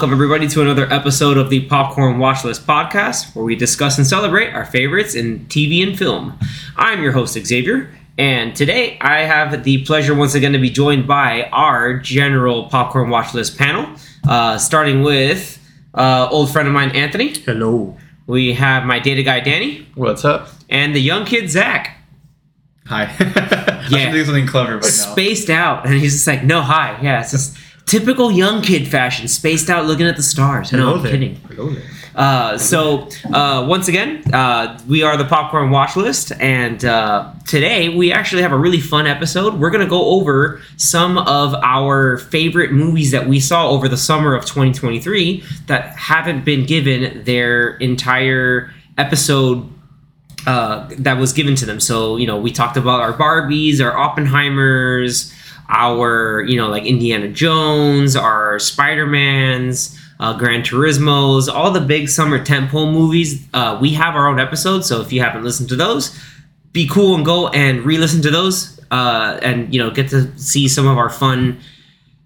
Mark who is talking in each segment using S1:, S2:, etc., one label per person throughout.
S1: welcome everybody to another episode of the Popcorn Watchlist podcast, where we discuss and celebrate our favorites in TV and film. I'm your host, Xavier, and today I have the pleasure once again to be joined by our general Popcorn Watchlist panel, uh, starting with uh, old friend of mine, Anthony.
S2: Hello.
S1: We have my data guy, Danny,
S3: What's up?
S1: and the young kid, Zach.
S2: Hi. yeah. I
S1: Yeah.
S2: should do something clever, but no.
S1: spaced out, and he's just like, no, hi, yeah, it's just typical young kid fashion, spaced out, looking at the stars. no, I'm kidding. Uh, so uh, once again, uh, we are the Popcorn Watch List, and uh, today we actually have a really fun episode. We're gonna go over some of our favorite movies that we saw over the summer of 2023 that haven't been given their entire episode uh, that was given to them. So you know, we talked about our Barbies, our Oppenheimers, our you know like Indiana Jones, our Spider Mans, uh, Gran Turismo's, all the big summer tentpole movies. Uh, we have our own episodes, so if you haven't listened to those, be cool and go and re-listen to those, uh, and you know get to see some of our fun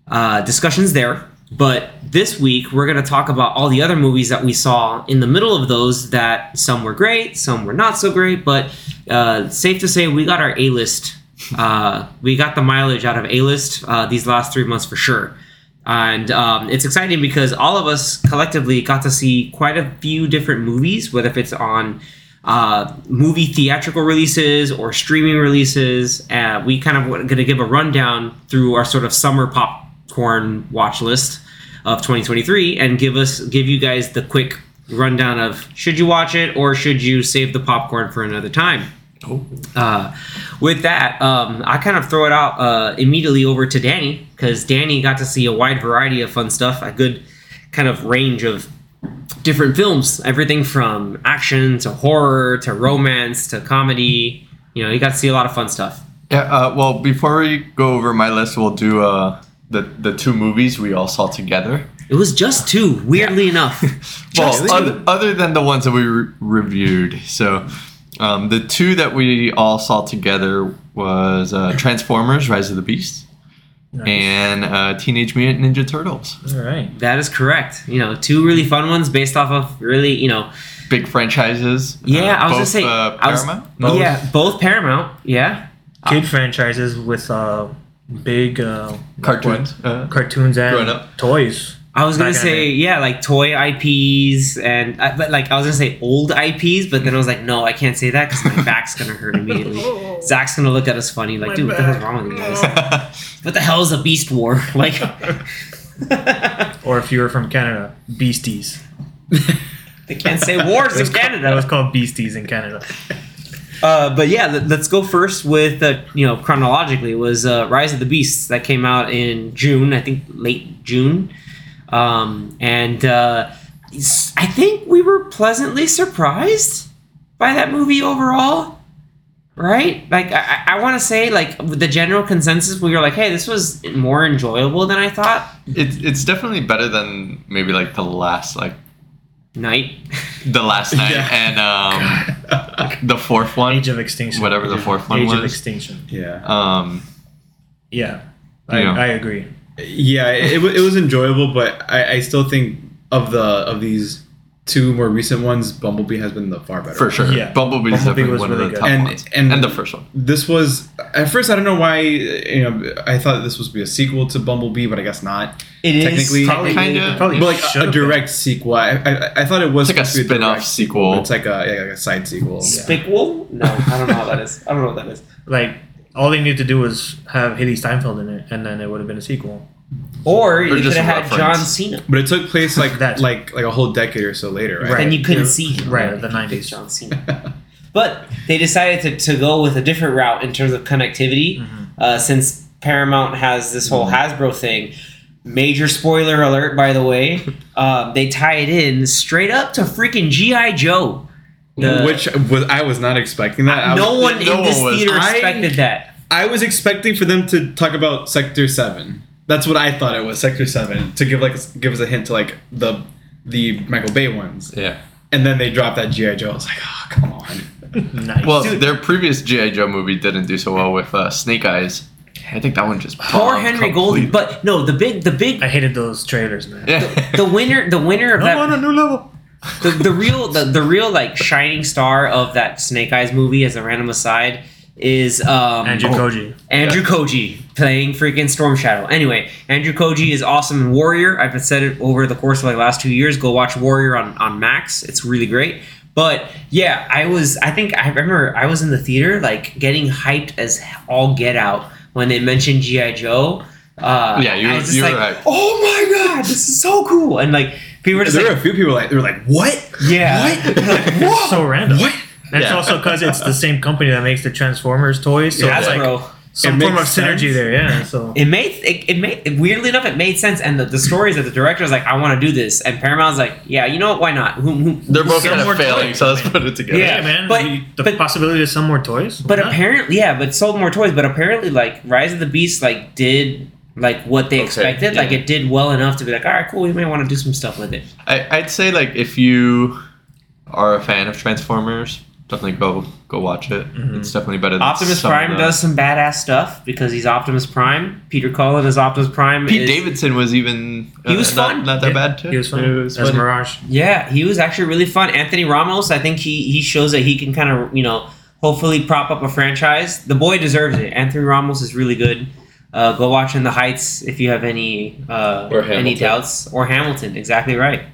S1: uh, discussions there. But this week, we're going to talk about all the other movies that we saw in the middle of those that some were great, some were not so great. But uh, safe to say, we got our A list. Uh, we got the mileage out of A list uh, these last three months for sure. And um, it's exciting because all of us collectively got to see quite a few different movies, whether if it's on uh, movie theatrical releases or streaming releases. Uh, we kind of going to give a rundown through our sort of summer popcorn watch list of 2023 and give us give you guys the quick rundown of should you watch it or should you save the popcorn for another time. Uh, with that, um, I kind of throw it out uh, immediately over to Danny because Danny got to see a wide variety of fun stuff, a good kind of range of different films, everything from action to horror to romance to comedy. You know, you got to see a lot of fun stuff.
S3: Yeah. Uh, well, before we go over my list, we'll do uh, the the two movies we all saw together.
S1: It was just two, weirdly enough.
S3: Well, other, other than the ones that we re- reviewed, so um, the two that we all saw together was uh, Transformers: Rise of the Beast
S2: Nice.
S3: and uh, Teenage Mutant Ninja Turtles.
S2: All right.
S1: That is correct. You know, two really fun ones based off of really, you know,
S3: Big franchises.
S1: Yeah,
S3: uh,
S1: I was gonna
S3: both,
S1: say,
S3: uh,
S1: I was-
S3: Paramount.
S2: Both.
S1: yeah, both Paramount. Yeah,
S2: Kid franchises with uh, big uh,
S3: Cartoons.
S2: what?
S3: Uh,
S2: cartoons and
S3: up.
S2: toys.
S1: I was gonna
S2: Back in the
S1: say
S2: day.
S1: yeah, like toy IPs and uh, but like I was gonna say old IPs, but then I was like, no, I can't say that because my back's gonna hurt immediately. Zach's gonna look at us funny, like,
S2: My
S1: dude, what the hell's wrong with you guys? What the hell is a Beast War? Like,
S2: Or if you were from Canada, Beasties.
S1: they can't say wars in
S2: That was
S1: Canada.
S2: called Beasties in Canada.
S1: Uh, but yeah, let, us go first with uh, you know chronologically it was uh, Rise of the Beasts that came out in June, I think late June, um, and uh, s- I think we were pleasantly surprised by that movie overall. Right? Like I, I want to say, like the general consensus, we were like, "Hey, this was more enjoyable than I thought."
S3: it's it's definitely better than maybe like the last like
S1: Knight,
S3: the last Knight
S2: Yeah.
S3: and um the fourth one
S2: Age of Extinction.
S3: whatever the fourth one
S2: Age of Extinction.
S4: Yeah.
S3: um
S2: Yeah. I,
S3: Yeah.
S2: I agree.
S4: Yeah, it, it was enjoyable, but I, I still think of the of these two more recent ones, Bumblebee has been the far better.
S3: for
S4: one.
S3: sure
S2: Yeah.
S3: Bumblebee is
S2: Bumblebee
S3: definitely
S2: was
S3: one
S2: really
S3: of the
S2: good.
S3: top
S4: And-
S3: ones
S4: and-
S3: and the first one
S4: This was at first I don't know why you know I thought this was be a sequel to Bumblebee, but I guess not.
S1: it is
S4: Technically-
S2: Probably,
S3: Kinda.
S2: probably
S4: But like a,
S2: should've
S4: a
S2: been.
S4: direct sequel. I, I, I thought it was
S3: It's like a
S4: supposed
S3: spin-off
S4: direct
S3: sequel.
S4: It's like a yeah, like a side sequel.
S1: Spickle. No, I don't know what that is. I don't know what that is.
S2: Like, all they needed to do was have Hailee Steinfeld in it, and then it would have been a sequel.
S1: Or you could
S3: just
S1: have had
S3: reference.
S1: John Cena.
S4: But it took place like
S2: That-
S4: like like a whole decade or so later, right?
S2: Right.
S1: and you couldn't
S2: Yeah,
S1: see him.
S2: right, the 90s.
S1: John Cena. but they decided to, to go with a different route in terms of connectivity,
S2: Mm-hmm.
S1: uh, since Paramount has this whole Hasbro thing. Major spoiler alert, by the way. uh, they tie it in straight up to freaking GI Joe. The-
S4: Which was I was not expecting that. I was,
S1: no one
S3: no
S1: in this
S3: one was.
S1: theater
S4: I-
S1: expected that.
S4: I was expecting for them to talk about Sector Seven. That's what I thought it was, Sector Seven, to give like give us a hint to like the the Michael Bay ones.
S3: yeah
S4: And then they dropped that GI Joe. I was like, oh come on.
S2: Nice.
S3: well
S1: Dude.
S3: their previous gi joe movie didn't do so well with uh, snake eyes I think that one just
S1: Poor Henry Golding.
S3: completely.
S1: But no, the big, the big,
S2: I hated those trailers, man.
S3: yeah.
S1: the winner, the winner of
S2: No,
S1: that,
S2: on a new level.
S1: The, the real, the, the real like shining star of that Snake Eyes movie, as a random aside, is um
S2: Andrew
S1: oh,
S2: Koji.
S1: Andrew Koji playing freaking Storm Shadow. Anyway, Andrew Koji is awesome in Warrior. I've said it over the course of like last two years. Go watch Warrior on on Max. It's really great. But yeah, I was. I think I remember I was in the theater like getting hyped as all get out when they mentioned GI Joe. Uh,
S3: Yeah, you
S1: I
S3: were-
S1: was just
S3: were
S1: like, oh my god, this is so cool! And like people were just
S4: there were a few people like they were like, "What?
S1: yeah,
S4: What?
S1: Like.
S2: So random.
S4: What?"
S2: And it's
S3: Yeah.
S2: also because it's the same company that makes the Transformers toys, so
S4: Yeah,
S2: it's like
S1: Hasbro.
S2: some
S4: It
S2: form of
S4: makes
S2: synergy
S4: sense.
S2: there. Yeah. So
S1: It made it, it made weirdly enough it made sense and the, the stories that the director was like I want to do this and Paramount's like yeah you know what why not who, who,
S3: They're both
S2: Some
S3: kind
S2: more
S3: of failing,
S2: toys,
S3: so let's
S2: man.
S3: put it together.
S1: Yeah.
S2: yeah, man.
S1: but-
S2: the, the
S1: but-
S2: possibility to sell more toys.
S1: But
S2: not?
S1: apparently, yeah, but sold more toys. But apparently, like Rise of the Beast, like did like what they
S3: Okay,
S1: expected.
S3: yeah.
S1: Like it did well enough to be like, all right, cool. We may want to do some stuff with it.
S3: I, I'd say like if you are a fan of Transformers, definitely go go watch it.
S2: Mhm.
S3: It's definitely better than
S1: Optimus
S3: some
S1: Prime
S3: the-
S1: does some badass stuff because he's Optimus Prime. Peter Cullen is Optimus Prime.
S3: Pete
S1: is-
S3: Davidson was even uh,
S1: He was
S3: not,
S1: fun.
S3: not that
S2: Yeah,
S3: bad too.
S2: He was fun.
S4: It was
S2: As
S4: funny.
S2: Mirage.
S1: Yeah, he was actually really fun. Anthony Ramos, I think he he shows that he can kind of you know hopefully prop up a franchise. The boy deserves it. Anthony Ramos is really good. Uh, go watch In the Heights if you have any uh,
S3: Or
S1: any doubts. Or Hamilton, exactly right.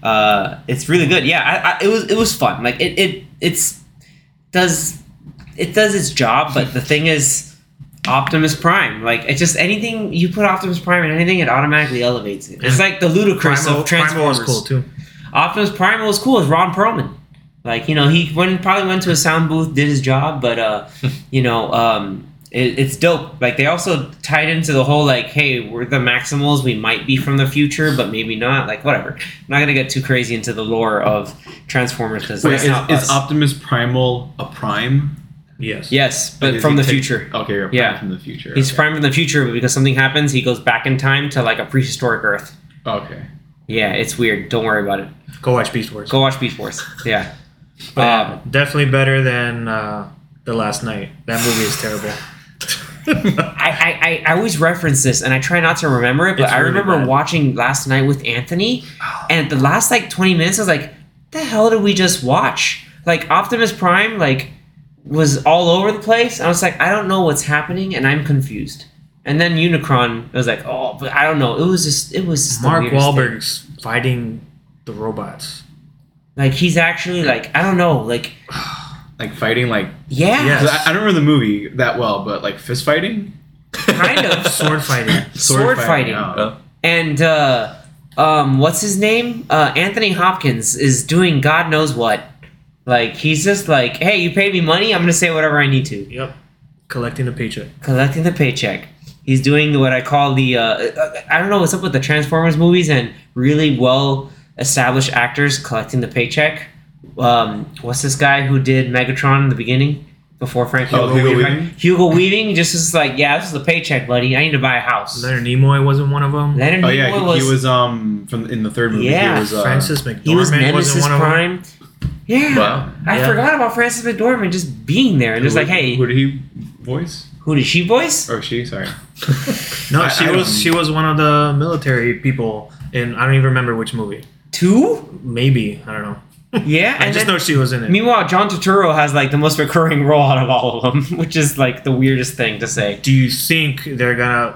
S1: Uh, it's really good. Yeah, I, I, it was it was fun. Like it it it's does it does its job, but the thing is. Optimus Prime, like it's just anything you put Optimus Prime in anything, it automatically elevates it. It's like the ludicrous
S2: Primal,
S1: of
S2: Primal
S1: Transformers.
S2: was cool too.
S1: Optimus Prime was cool as Ron Perlman. Like, you know, he went probably went to a sound booth, did his job, but uh, you know, um it, it's dope. Like they also tied into the whole like, hey, we're the Maximals, we might be from the future, but maybe not. Like whatever. I'm not gonna get too crazy into the lore of Transformers because
S4: is, is. Optimus Primal a prime?
S2: Yes.
S1: yes, but
S4: Is
S1: from the
S4: take-
S1: future.
S4: Okay, you're a
S1: Yeah.
S4: from the future.
S1: He's
S4: okay.
S1: prime from the future, but because something happens, he goes back in time to like a prehistoric Earth.
S4: Okay.
S1: Yeah, it's weird. Don't worry about it.
S2: Go watch Beast Wars.
S1: Go watch Beast Wars. Yeah.
S2: But
S1: Um,
S2: definitely better than uh, the Last Knight. That movie is terrible.
S1: I, I, I- I always reference this and I try not to remember it, but
S2: It's
S1: I remember watching Last Knight with Anthony, oh. and the last like 20 minutes, I was like, the hell did we just watch? Like, Optimus Prime, like, was all over the place. I was like, I don't know what's happening, and I'm confused. And then Unicron was like, oh, but I don't know. It was just, it was just
S2: Mark
S1: weirdest thing.
S2: Wahlberg's fighting the robots.
S1: Like, he's actually, like, I don't know, like,
S4: Like fighting, like
S1: yeah,
S2: Yeah.
S4: 'cause I, I don't remember the movie that well, but like fist fighting,
S1: kind of.
S2: Sword fighting.
S1: Sword fighting.
S4: oh.
S1: and uh, um, what's his name? Uh, Anthony Hopkins is doing God knows what. Like he's just like, hey, you paid me money, I'm gonna say whatever I need to.
S2: Yep. Collecting the paycheck.
S1: Collecting the paycheck. He's doing what I call the uh, I don't know what's up with the Transformers movies and really well established actors collecting the paycheck. Um, what's this guy who did Megatron in the beginning before Frank
S4: Oh,
S1: Hugo,
S4: Hugo
S1: Weaving?
S4: Weaving?
S1: Hugo Weaving just is like, yeah, this is the paycheck, buddy. I need to buy a house.
S2: Leonard Nimoy wasn't one of them.
S1: Leonard
S4: Oh yeah,
S1: Nimoy
S4: he, he was um from in the third movie.
S1: Yeah,
S4: he was, uh,
S2: Frances McDormand
S1: He was
S2: wasn't
S1: Nemesis
S2: one of them.
S1: Prime. Yeah.
S3: Wow.
S1: I
S2: Yeah.
S1: forgot about Frances McDormand just being there and just like, hey,
S4: who
S1: who,
S4: did he voice Who
S1: did she voice?
S4: or she? Sorry.
S2: No,
S4: I-
S2: she
S4: I
S2: was she was one of the military people in I don't even remember which movie.
S1: Two?
S2: Maybe I don't know.
S1: Yeah.
S2: I
S1: And
S2: just
S1: then,
S2: know she was in it.
S1: meanwhile, John Turturro has like the most recurring role out of all of them, which is like the weirdest thing to say.
S2: Do you think they're gonna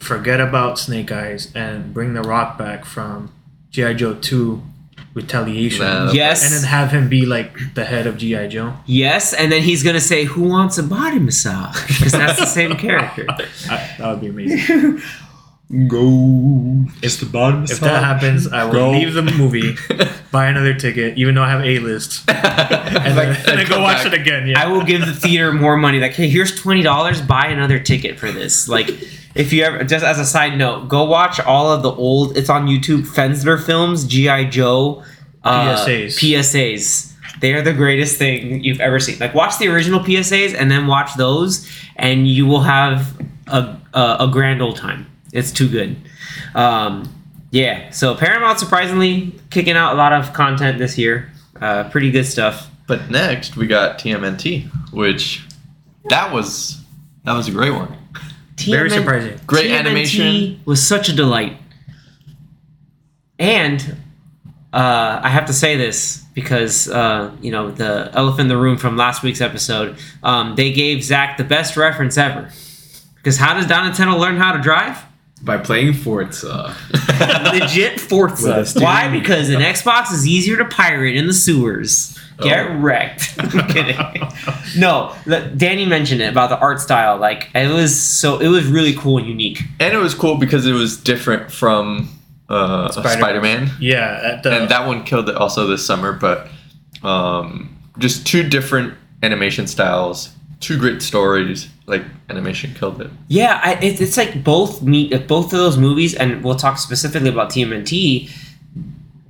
S2: forget about Snake Eyes and bring The Rock back from GI Joe Two Retaliation,
S3: Nah.
S1: Yes.
S2: and then have him be like the head of GI Joe?
S1: yes, and then he's gonna say, "Who wants a body massage?" Because that's the same character.
S2: I, that would be amazing.
S4: Go.
S2: If the bottom if that happens, I will
S4: Go.
S2: leave the movie, buy another ticket, even though I have A list, and then, and then go
S3: come
S2: watch
S3: back.
S2: it again. Yeah.
S1: I will give the theater more money. Like, hey, here's twenty dollars. Buy another ticket for this. Like, if you ever, just as a side note, go watch all of the old. It's on YouTube. Fensler films, GI Joe, uh,
S2: PSAs.
S1: PSAs. They are the greatest thing you've ever seen. Like, watch the original PSAs and then watch those, and you will have a a, a grand old time. It's too good. Um, yeah. So Paramount surprisingly kicking out a lot of content this year. Uh, pretty good stuff.
S3: But next we got TMNT, which that was that was a great one.
S2: Very surprising.
S3: Great
S1: TMNT
S3: animation.
S1: was such a delight. And uh, I have to say this because uh, you know the elephant in the room from last week's episode. Um, they gave Zach the best reference ever. Because how does Donatello learn how to drive?
S4: By playing Forza.
S1: Legit Forza.
S4: With a steering
S1: Why? Because an Xbox is easier to pirate in the sewers. Get
S3: Oh.
S1: wrecked. I'm kidding. no, look, Danny mentioned it about the art style. Like it was so, it was really cool and unique.
S3: And it was cool because it was different from uh,
S2: Spider-
S3: Spider Man.
S2: Yeah, the
S3: and that one killed it also this summer. But um, just two different animation styles, two great stories. Like animation killed it.
S1: Yeah, I, it, it's like both me, both of those movies, and we'll talk specifically about TMNT.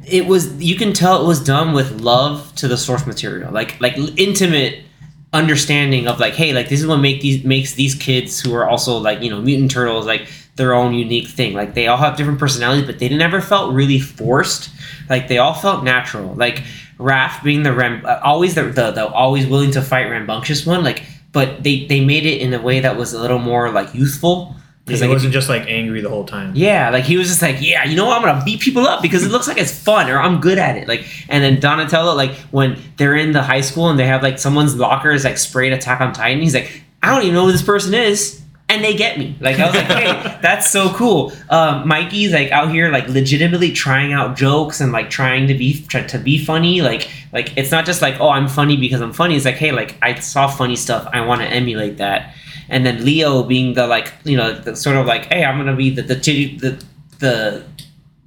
S1: It was you can tell it was done with love to the source material, like like intimate understanding of like, hey, like this is what make these makes these kids who are also like you know mutant turtles like their own unique thing. Like they all have different personalities, but they never felt really forced. Like they all felt natural. Like Raph being the ram, uh, always the, the the always willing to fight rambunctious one. Like, but they they made it in a way that was a little more like youthful.
S2: because
S1: like,
S2: it wasn't just like angry the whole time.
S1: yeah, like he was just like, yeah, you know what? I'm gonna beat people up because it looks like it's fun or I'm good at it. Like, and then Donatello, like when they're in the high school and they have like someone's locker is like sprayed Attack on Titan, he's like, I don't even know who this person is, and they get me. Like I was like, hey, that's so cool. Um, Mikey's like out here like legitimately trying out jokes and like trying to be try, to be funny. Like like it's not just like oh I'm funny because I'm funny. It's like hey like I saw funny stuff. I want to emulate that and then Leo being the like you know the sort of like hey I'm gonna be the the the the, the,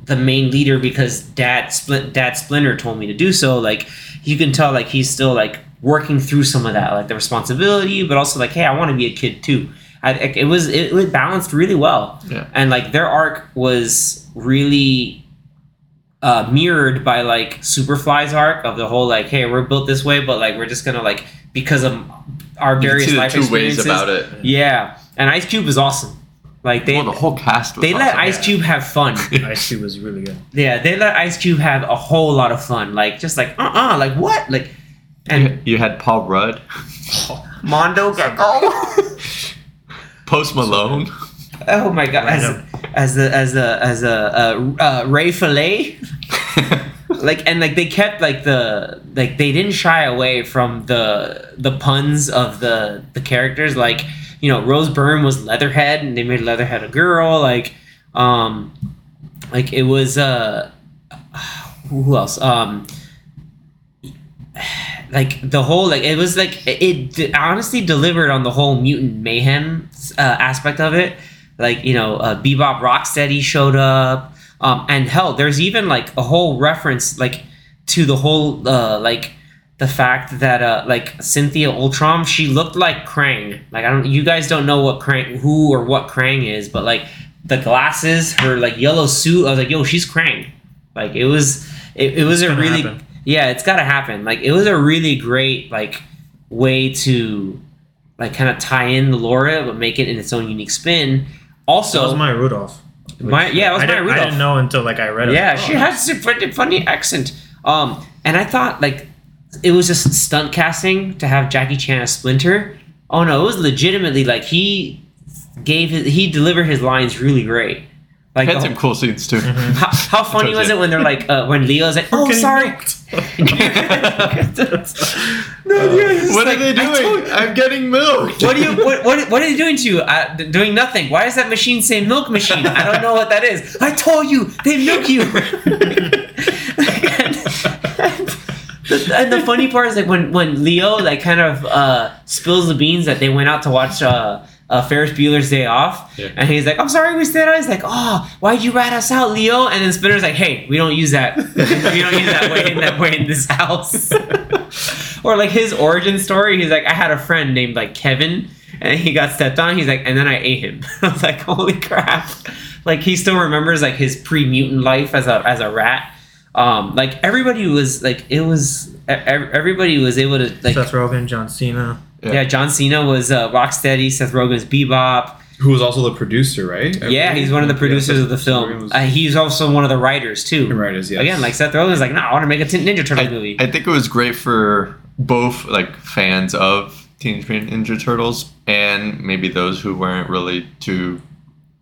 S1: the main leader because dad split dad Splinter told me to do so like you can tell like he's still like working through some of that like the responsibility but also like hey I want to be a kid too I, it was it, was balanced really well
S3: Yeah.
S1: and like their arc was really uh, mirrored by like Superfly's arc of the whole like, hey, we're built this way, but like we're just gonna like because of our various
S3: see
S1: life
S3: two ways
S1: experiences.
S3: about it.
S1: Yeah, and Ice Cube is awesome. Like they
S3: well, the whole cast was
S1: they let. Ice Cube have fun.
S2: Ice Cube was really good.
S1: yeah, they let Ice Cube have a whole lot of fun. Like just like uh uh like what like. And
S3: You, you had Paul Rudd,
S1: Mondo Gecko.
S3: Post Malone.
S1: Oh my god! As,
S2: Random.
S1: as the as a as a uh, uh, Ray Fillet, like and like they kept like the like they didn't shy away from the the puns of the the characters like you know Rose Byrne was Leatherhead and they made Leatherhead a girl like um like it was uh who else um like the whole like it was like it, it honestly delivered on the whole mutant mayhem uh, aspect of it. Like you know uh, bebop rocksteady showed up. Um and hell there's even like a whole reference like to the whole uh like the fact that uh like cynthia utrom she looked like krang. Like i don't you guys don't know what krang who or what krang is but like the glasses her like yellow suit i was like yo she's krang. Like it was it, it was a really
S2: happen.
S1: Yeah it's gotta happen like it was a really great like way to like kind of tie in the Laura but make it in its own unique spin also
S2: that was Maya Rudolph.
S1: My- yeah, it was
S2: I
S1: Maya
S2: didn't, I didn't know until like I read it.
S1: yeah,
S2: Like,
S1: she
S2: oh,
S1: has a funny, funny accent. Um, and I thought like it was just stunt casting to have Jackie Chan as Splinter. Oh no, it was legitimately like he gave his, he delivered his lines really great. Like
S3: had some cool scenes too.
S1: how, how funny was it when they're like uh, when Leo's like, oh
S2: getting
S1: sorry. no,
S3: what
S1: like,
S3: are they doing? I'm getting milked.
S1: what are you what, what, what are they doing to you? Uh, doing nothing. Why does that machine say milk machine? I don't know what that is. I told you they milk you. and, and the funny part is like when when Leo like kind of uh, spills the beans that they went out to watch uh, uh, Ferris Bueller's Day Off,
S3: Yeah.
S1: and he's like, "I'm sorry, we stayed out." He's like, "Oh, why'd you rat us out, Leo?" And then Splinter's like, "Hey, we don't use that. we don't use that way in that way in this house." or like his origin story, he's like, "I had a friend named like Kevin." And he got stepped on. He's like, and then I ate him. I was like, holy crap! Like he still remembers like his pre mutant life as a as a rat. Um, like everybody was like, it was everybody was able to like
S2: Seth Rogen, John Cena.
S1: Yeah, John Cena was uh, Rocksteady, Seth Rogen's Bebop.
S4: Who was also the producer, right?
S1: Yeah, he's one of the producers of the film. Uh, he's also one of the writers too.
S4: Writers, yes.
S1: Again, like Seth Rogen's like, no, I want to make a Tin- Ninja Turtle movie.
S3: I, I think it was great for both like fans of Teenage Mutant Ninja Turtles, and maybe those who weren't really too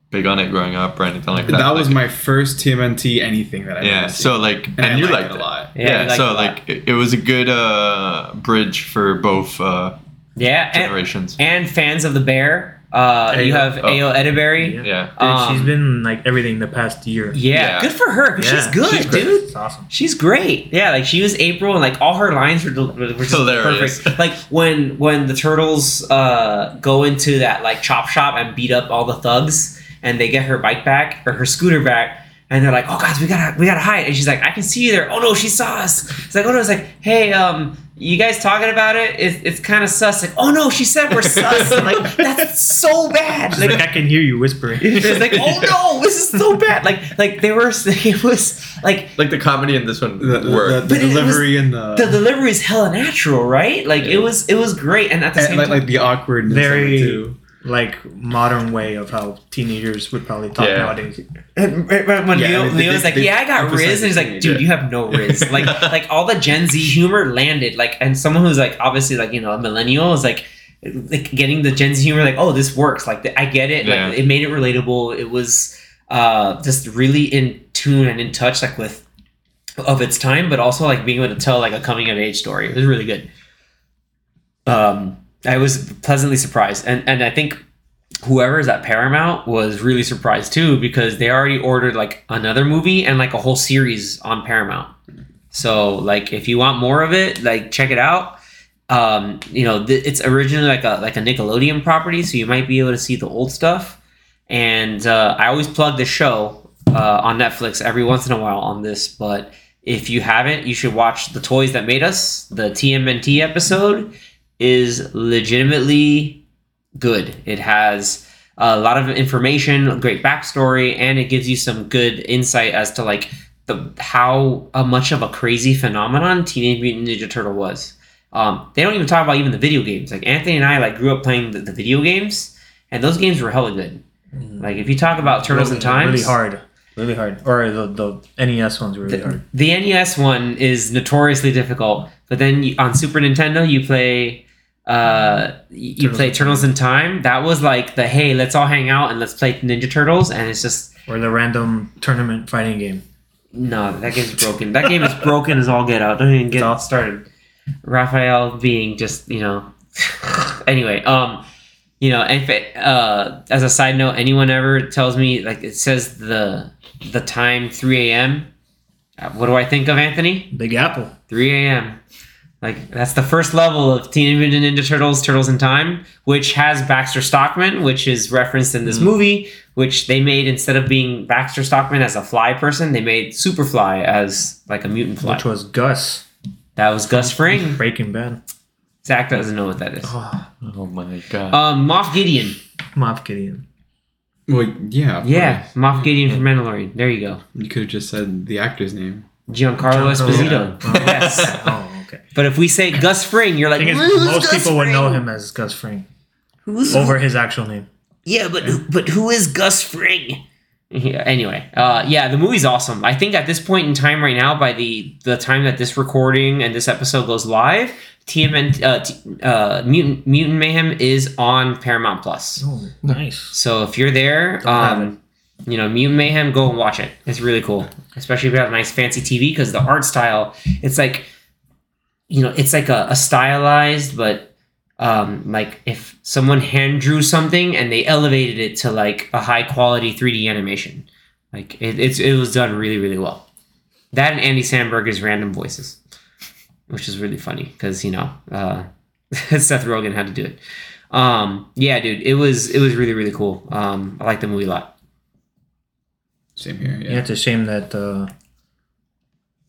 S3: big on it growing up or anything like that.
S4: That was
S3: Like,
S4: my first TMNT anything that I
S3: yeah. So like, and,
S4: and,
S3: you
S4: I
S3: liked
S4: liked it a lot.
S1: Yeah,
S3: Yeah. so
S1: it
S3: like, it, it was a good uh, bridge for both uh,
S1: Yeah, and,
S3: generations.
S1: and fans of the bear. Uh, you have
S3: Oh.
S1: Ayo Edebiri.
S2: Yeah.
S3: yeah.
S2: Dude,
S1: Um,
S2: she's been like everything the past year.
S1: Yeah,
S3: Yeah.
S1: good for her. 'cause she's good,
S3: she's
S1: dude.
S2: It's awesome.
S1: She's great. Yeah, like she was April, and like all her lines were, were just
S3: Hilarious.
S1: perfect. Like when when the turtles uh, go into that like chop shop and beat up all the thugs, and they get her bike back or her scooter back. And they're like, "Oh, guys, we gotta, we gotta hide." And she's like, "I can see you there." Oh no, she saw us. It's like, "Oh no," it's like, "Hey, um, you guys talking about it? It's, it's kind of sus." Like, "Oh no, she said we're sus." like, that's so bad.
S2: It's like I can hear you whispering.
S1: it's like, "Oh no, this is so bad." Like, like they were, it was like
S3: Like the comedy in this one
S4: The, the,
S3: worked.
S4: the
S1: But it was-
S4: delivery and the,
S1: the delivery is hella natural, right? Like it was, it was great, and at the
S4: and,
S1: same
S4: like,
S1: time,
S4: like the awkwardness
S2: Very-
S4: too.
S2: Like modern way of how teenagers would probably talk
S3: Yeah.
S2: nowadays.
S1: and right- right when
S4: Yeah,
S1: Leo,
S4: I mean, they-
S1: Leo's
S4: they-
S1: like,
S4: they
S1: "Yeah, I got
S4: emphasize
S1: rizz," and he's like, "Dude,
S4: yeah.
S1: you have no rizz." Like, like all the Gen Z humor landed. Like, and someone who's like obviously like you know a millennial is like, like getting the Gen Z humor. Like, oh, this works. Like, I get it.
S3: Yeah.
S1: Like, it made it relatable. It was uh just really in tune and in touch like with of its time, but also like being able to tell like a coming of age story. It was really good. Um, I was pleasantly surprised, and and I think whoever's at Paramount was really surprised too because they already ordered like another movie and like a whole series on Paramount. So like if you want more of it, like check it out. Um, you know, th- it's originally like a like a Nickelodeon property, so you might be able to see the old stuff. And uh, I always plug the show uh, on Netflix every once in a while on this, but if you haven't, you should watch The Toys That Made Us. The TMNT episode is legitimately good. It has a lot of information, great backstory, and it gives you some good insight as to like the how uh, much of a crazy phenomenon Teenage Mutant Ninja Turtle was. Um, they don't even talk about even the video games. Like Anthony and I like grew up playing the, the video games, and those games were hella good. Like if you talk about Turtles
S2: really,
S1: in Time,
S2: Really hard. Really hard. Or the, the NES ones were really
S1: the,
S2: hard.
S1: the NES one is notoriously difficult, but then you, on Super Nintendo you play uh you
S2: Turtles
S1: play Turtles in Time. That was like the hey, let's all hang out and let's play Ninja Turtles and it's just
S2: Or the random tournament fighting game.
S1: no, that game's broken. That game is broken as all get out. Don't even get
S2: all-
S1: started. Raphael being just, you know anyway, um you know, if it, uh, as a side note, anyone ever tells me like it says the the time 3 a.m. uh, What do I think of Anthony?
S2: Big Apple.
S1: 3 a.m. Like that's the first level of Teenage Mutant Ninja Turtles: Turtles in Time, which has Baxter Stockman, which is referenced in this movie. Which they made instead of being Baxter Stockman as a fly person, they made Superfly as like a mutant fly.
S2: Which was Gus.
S1: that was Gus Fring.
S2: Breaking Bad.
S1: Zach doesn't know what that is.
S2: Oh,
S3: Oh my god.
S1: Um, Moff Gideon.
S2: Moff Gideon.
S4: Well, yeah.
S1: Yeah,
S4: course.
S1: Moff Gideon from Mandalorian. There you go.
S4: You could have just said the actor's name.
S1: Giancarlo Esposito.
S2: Oh,
S1: Yes.
S2: Oh, okay.
S1: But if we say Gus Fring, you're like,
S2: I think
S1: "Who's
S2: most
S1: Gus
S2: people would know him as Gus Fring
S1: Who's
S2: over his actual name.
S1: Yeah, but but who is Gus Fring? Yeah, anyway, uh, yeah, the movie's awesome. I think at this point in time, right now, by the the time that this recording and this episode goes live, TMN uh, T, uh, Mutant Mutant Mayhem is on Paramount Plus.
S2: Oh, nice.
S1: So if you're there, um, you know Mutant Mayhem, go and watch it. It's really cool, especially if you have a nice fancy TV because the art style, it's like, you know, it's like a, a stylized, but um, like if someone hand drew something and they elevated it to like a high quality 3D animation, like it, it's it was done really really well. That and Andy Samberg's random voices, which is really funny because you know uh, Seth Rogen had to do it. Um, yeah, dude, it was it was really really cool. Um, I like the movie a lot.
S4: Same here.
S2: Yeah,
S4: Yeah.
S2: it's a shame that uh,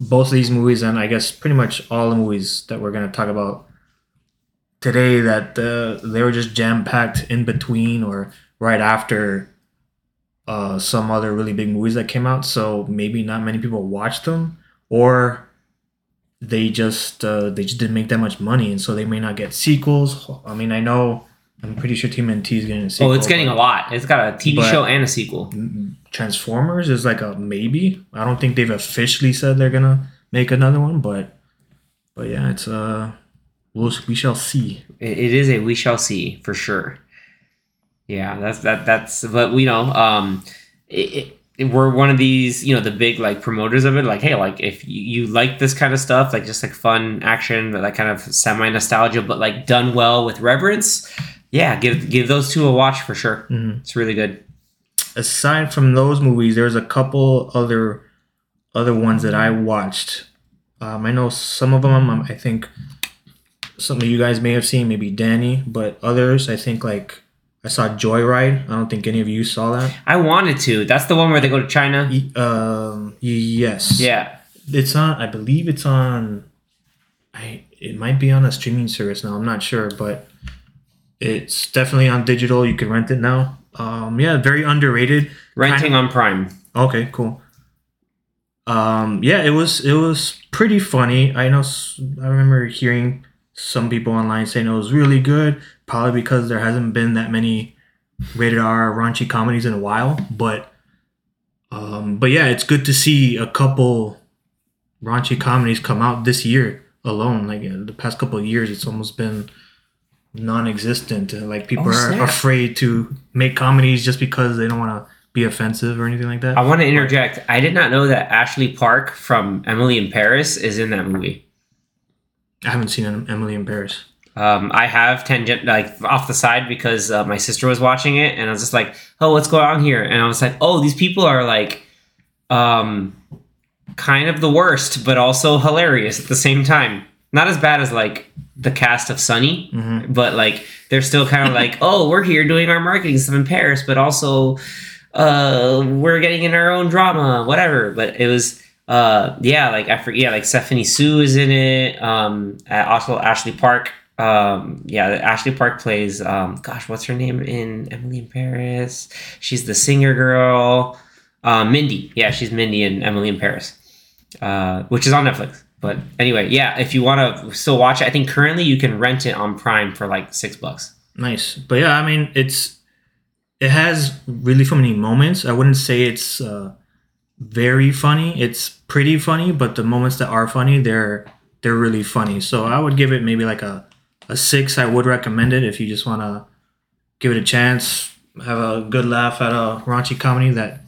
S2: both of these movies, and I guess pretty much all the movies that we're gonna talk about today, that uh, they were just jam packed in between or right after uh, some other really big movies that came out. So maybe not many people watched them, or they just uh, they just didn't make that much money, and so they may not get sequels. I mean, I know. I'm pretty sure Team TMNT is getting a sequel.
S1: oh, it's getting
S2: but-
S1: a lot. It's got a TV show and a sequel.
S2: Transformers is like a maybe. I don't think they've officially said they're gonna make another one, but but yeah, it's uh we'll, we shall see.
S1: It, is a we shall see for sure. Yeah, that's that. That's but you know, um, it, it, we're one of these, you know, the big like promoters of it. Like, hey, like if you, you like this kind of stuff, like just like fun action, but like kind of semi nostalgia, but like done well with reverence. Yeah, give give those two a watch for sure.
S2: Mhm.
S1: It's really good.
S2: Aside from those movies, there's a couple other other ones that I watched. Um, I know some of them. um, I think some of you guys may have seen, maybe Danny, but others, I think like I saw Joyride. I don't think any of you saw that.
S1: I wanted to. That's the one where they go to China.
S2: Um, yes.
S1: Yeah.
S2: It's on. I believe it's on. I. It might be on a streaming service now. I'm not sure, but it's definitely on digital. You can rent it now. Um, yeah, very underrated.
S1: Renting on Prime.
S2: Okay, cool. Um, yeah, it was it was pretty funny. I know I remember hearing some people online saying it was really good, probably because there hasn't been that many rated R raunchy comedies in a while. But um, but yeah, it's good to see a couple raunchy comedies come out this year alone. Like uh, the past couple of years, it's almost been non-existent. Like people
S1: Oh,
S2: are afraid to make comedies just because they don't want to be offensive or anything like that.
S1: I want to interject. I did not know that Ashley Park from Emily in Paris is in that movie.
S2: I haven't seen Emily in Paris.
S1: Um, I have tangent like off the side because uh, my sister was watching it, and I was just like, "Oh, what's going on here?" And I was like, "Oh, these people are like, um, kind of the worst, but also hilarious at the same time. Not as bad as like the cast of Sunny,
S2: Mhm.
S1: but like they're still kind of like, oh, we're here doing our marketing stuff in Paris, but also, uh, we're getting in our own drama, whatever." But it was. Uh yeah, like I forget, yeah, like Stephanie Hsu is in it. Um, also Ashley Park um yeah ashley park plays um gosh what's her name in emily in paris she's the singer girl uh, mindy yeah she's mindy in emily in paris uh which is on netflix but anyway yeah if you want to still watch it i think currently you can rent it on prime for like six bucks
S2: Nice, but yeah, I mean, it's it has really funny moments. I wouldn't say it's uh, very funny. It's pretty funny, but the moments that are funny, they're they're really funny. So I would give it maybe like a a six. I would recommend it if you just want to give it a chance, have a good laugh at a raunchy comedy that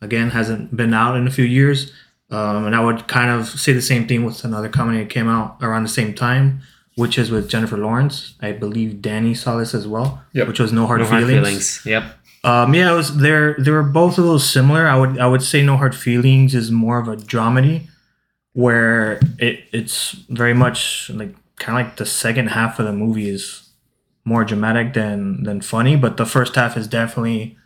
S2: again hasn't been out in a few years. Um, and I would kind of say the same thing with another comedy that came out around the same time, which is with Jennifer Lawrence. I believe Danny saw this as well,
S4: Yep.
S2: which was No Hard
S1: no hard
S2: Feelings.
S1: feelings yep
S2: Um, yeah, it was they're they were both a little similar. I would I would say No Hard Feelings is more of a dramedy, where it it's very much like kind of like the second half of the movie is more dramatic than than funny, but the first half is definitely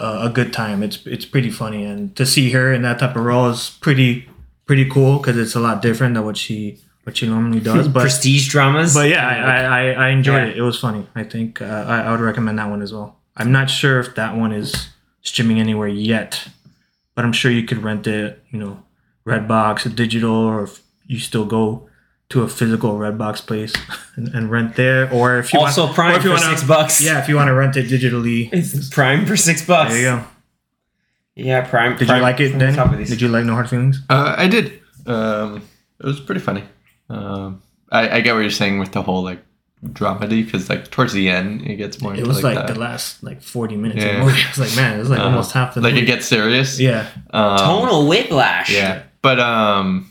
S2: uh, a good time. It's it's pretty funny, and to see her in that type of role is pretty pretty cool because it's a lot different than what she what she normally does. But
S1: prestige dramas
S2: but yeah, I, I, I- I enjoyed
S1: Yeah.
S2: it. It was funny. I think uh, I, I would recommend that one as well. I'm not sure if that one is streaming anywhere yet, but I'm sure you could rent it. You know, Redbox, digital, or if you still go to a physical Redbox place and, and rent there, or if you
S1: also
S2: want,
S1: prime
S2: or if you
S1: for
S2: wanna-
S1: six bucks
S2: Yeah, if you want to rent it digitally,
S1: it's prime for six bucks
S2: there you go.
S1: yeah prime
S2: Did
S1: prime
S2: you like it,
S1: from the
S2: Danny?
S1: of these.
S2: Did you like No Hard Feelings?
S3: Uh, I did. Um, it was pretty funny. Um, I, I get what you're saying with the whole like dramedy because like towards the end it gets more.
S2: It
S3: into,
S2: was like,
S3: that.
S2: the last like 40 minutes of the movie. I was like, man, it was like
S3: Uh,
S2: almost half the
S3: like
S2: movie.
S3: it gets serious.
S2: yeah,
S3: Um,
S1: tonal whiplash
S3: Yeah, but um,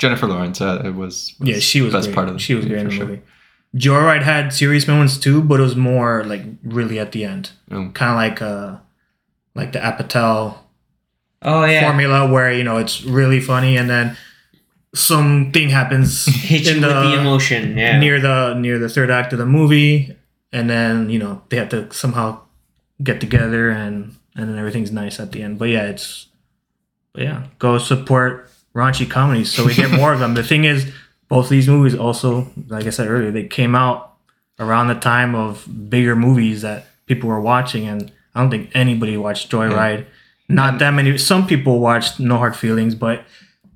S3: Jennifer Lawrence uh, it was, was
S2: Yeah, she was
S3: best
S2: great.
S3: part of the
S2: she was great in
S3: for
S2: the
S3: sure.
S2: movie. Joyride had serious moments too, but it was more like really at the end,
S3: Mm.
S2: kind of like uh, like the Apatow
S1: oh yeah
S2: formula, where you know it's really funny, and then something happens
S1: hit you
S2: in
S1: with the emotion yeah
S2: near the near the third act of the movie, and then you know they have to somehow get together, and and then everything's nice at the end. But yeah, it's but yeah, go support raunchy comedies so we get more of them. The thing is, both these movies also, like I said earlier, they came out around the time of bigger movies that people were watching, and I don't think anybody watched Joyride. Hmm. Not that many. Some people watched No Hard Feelings, but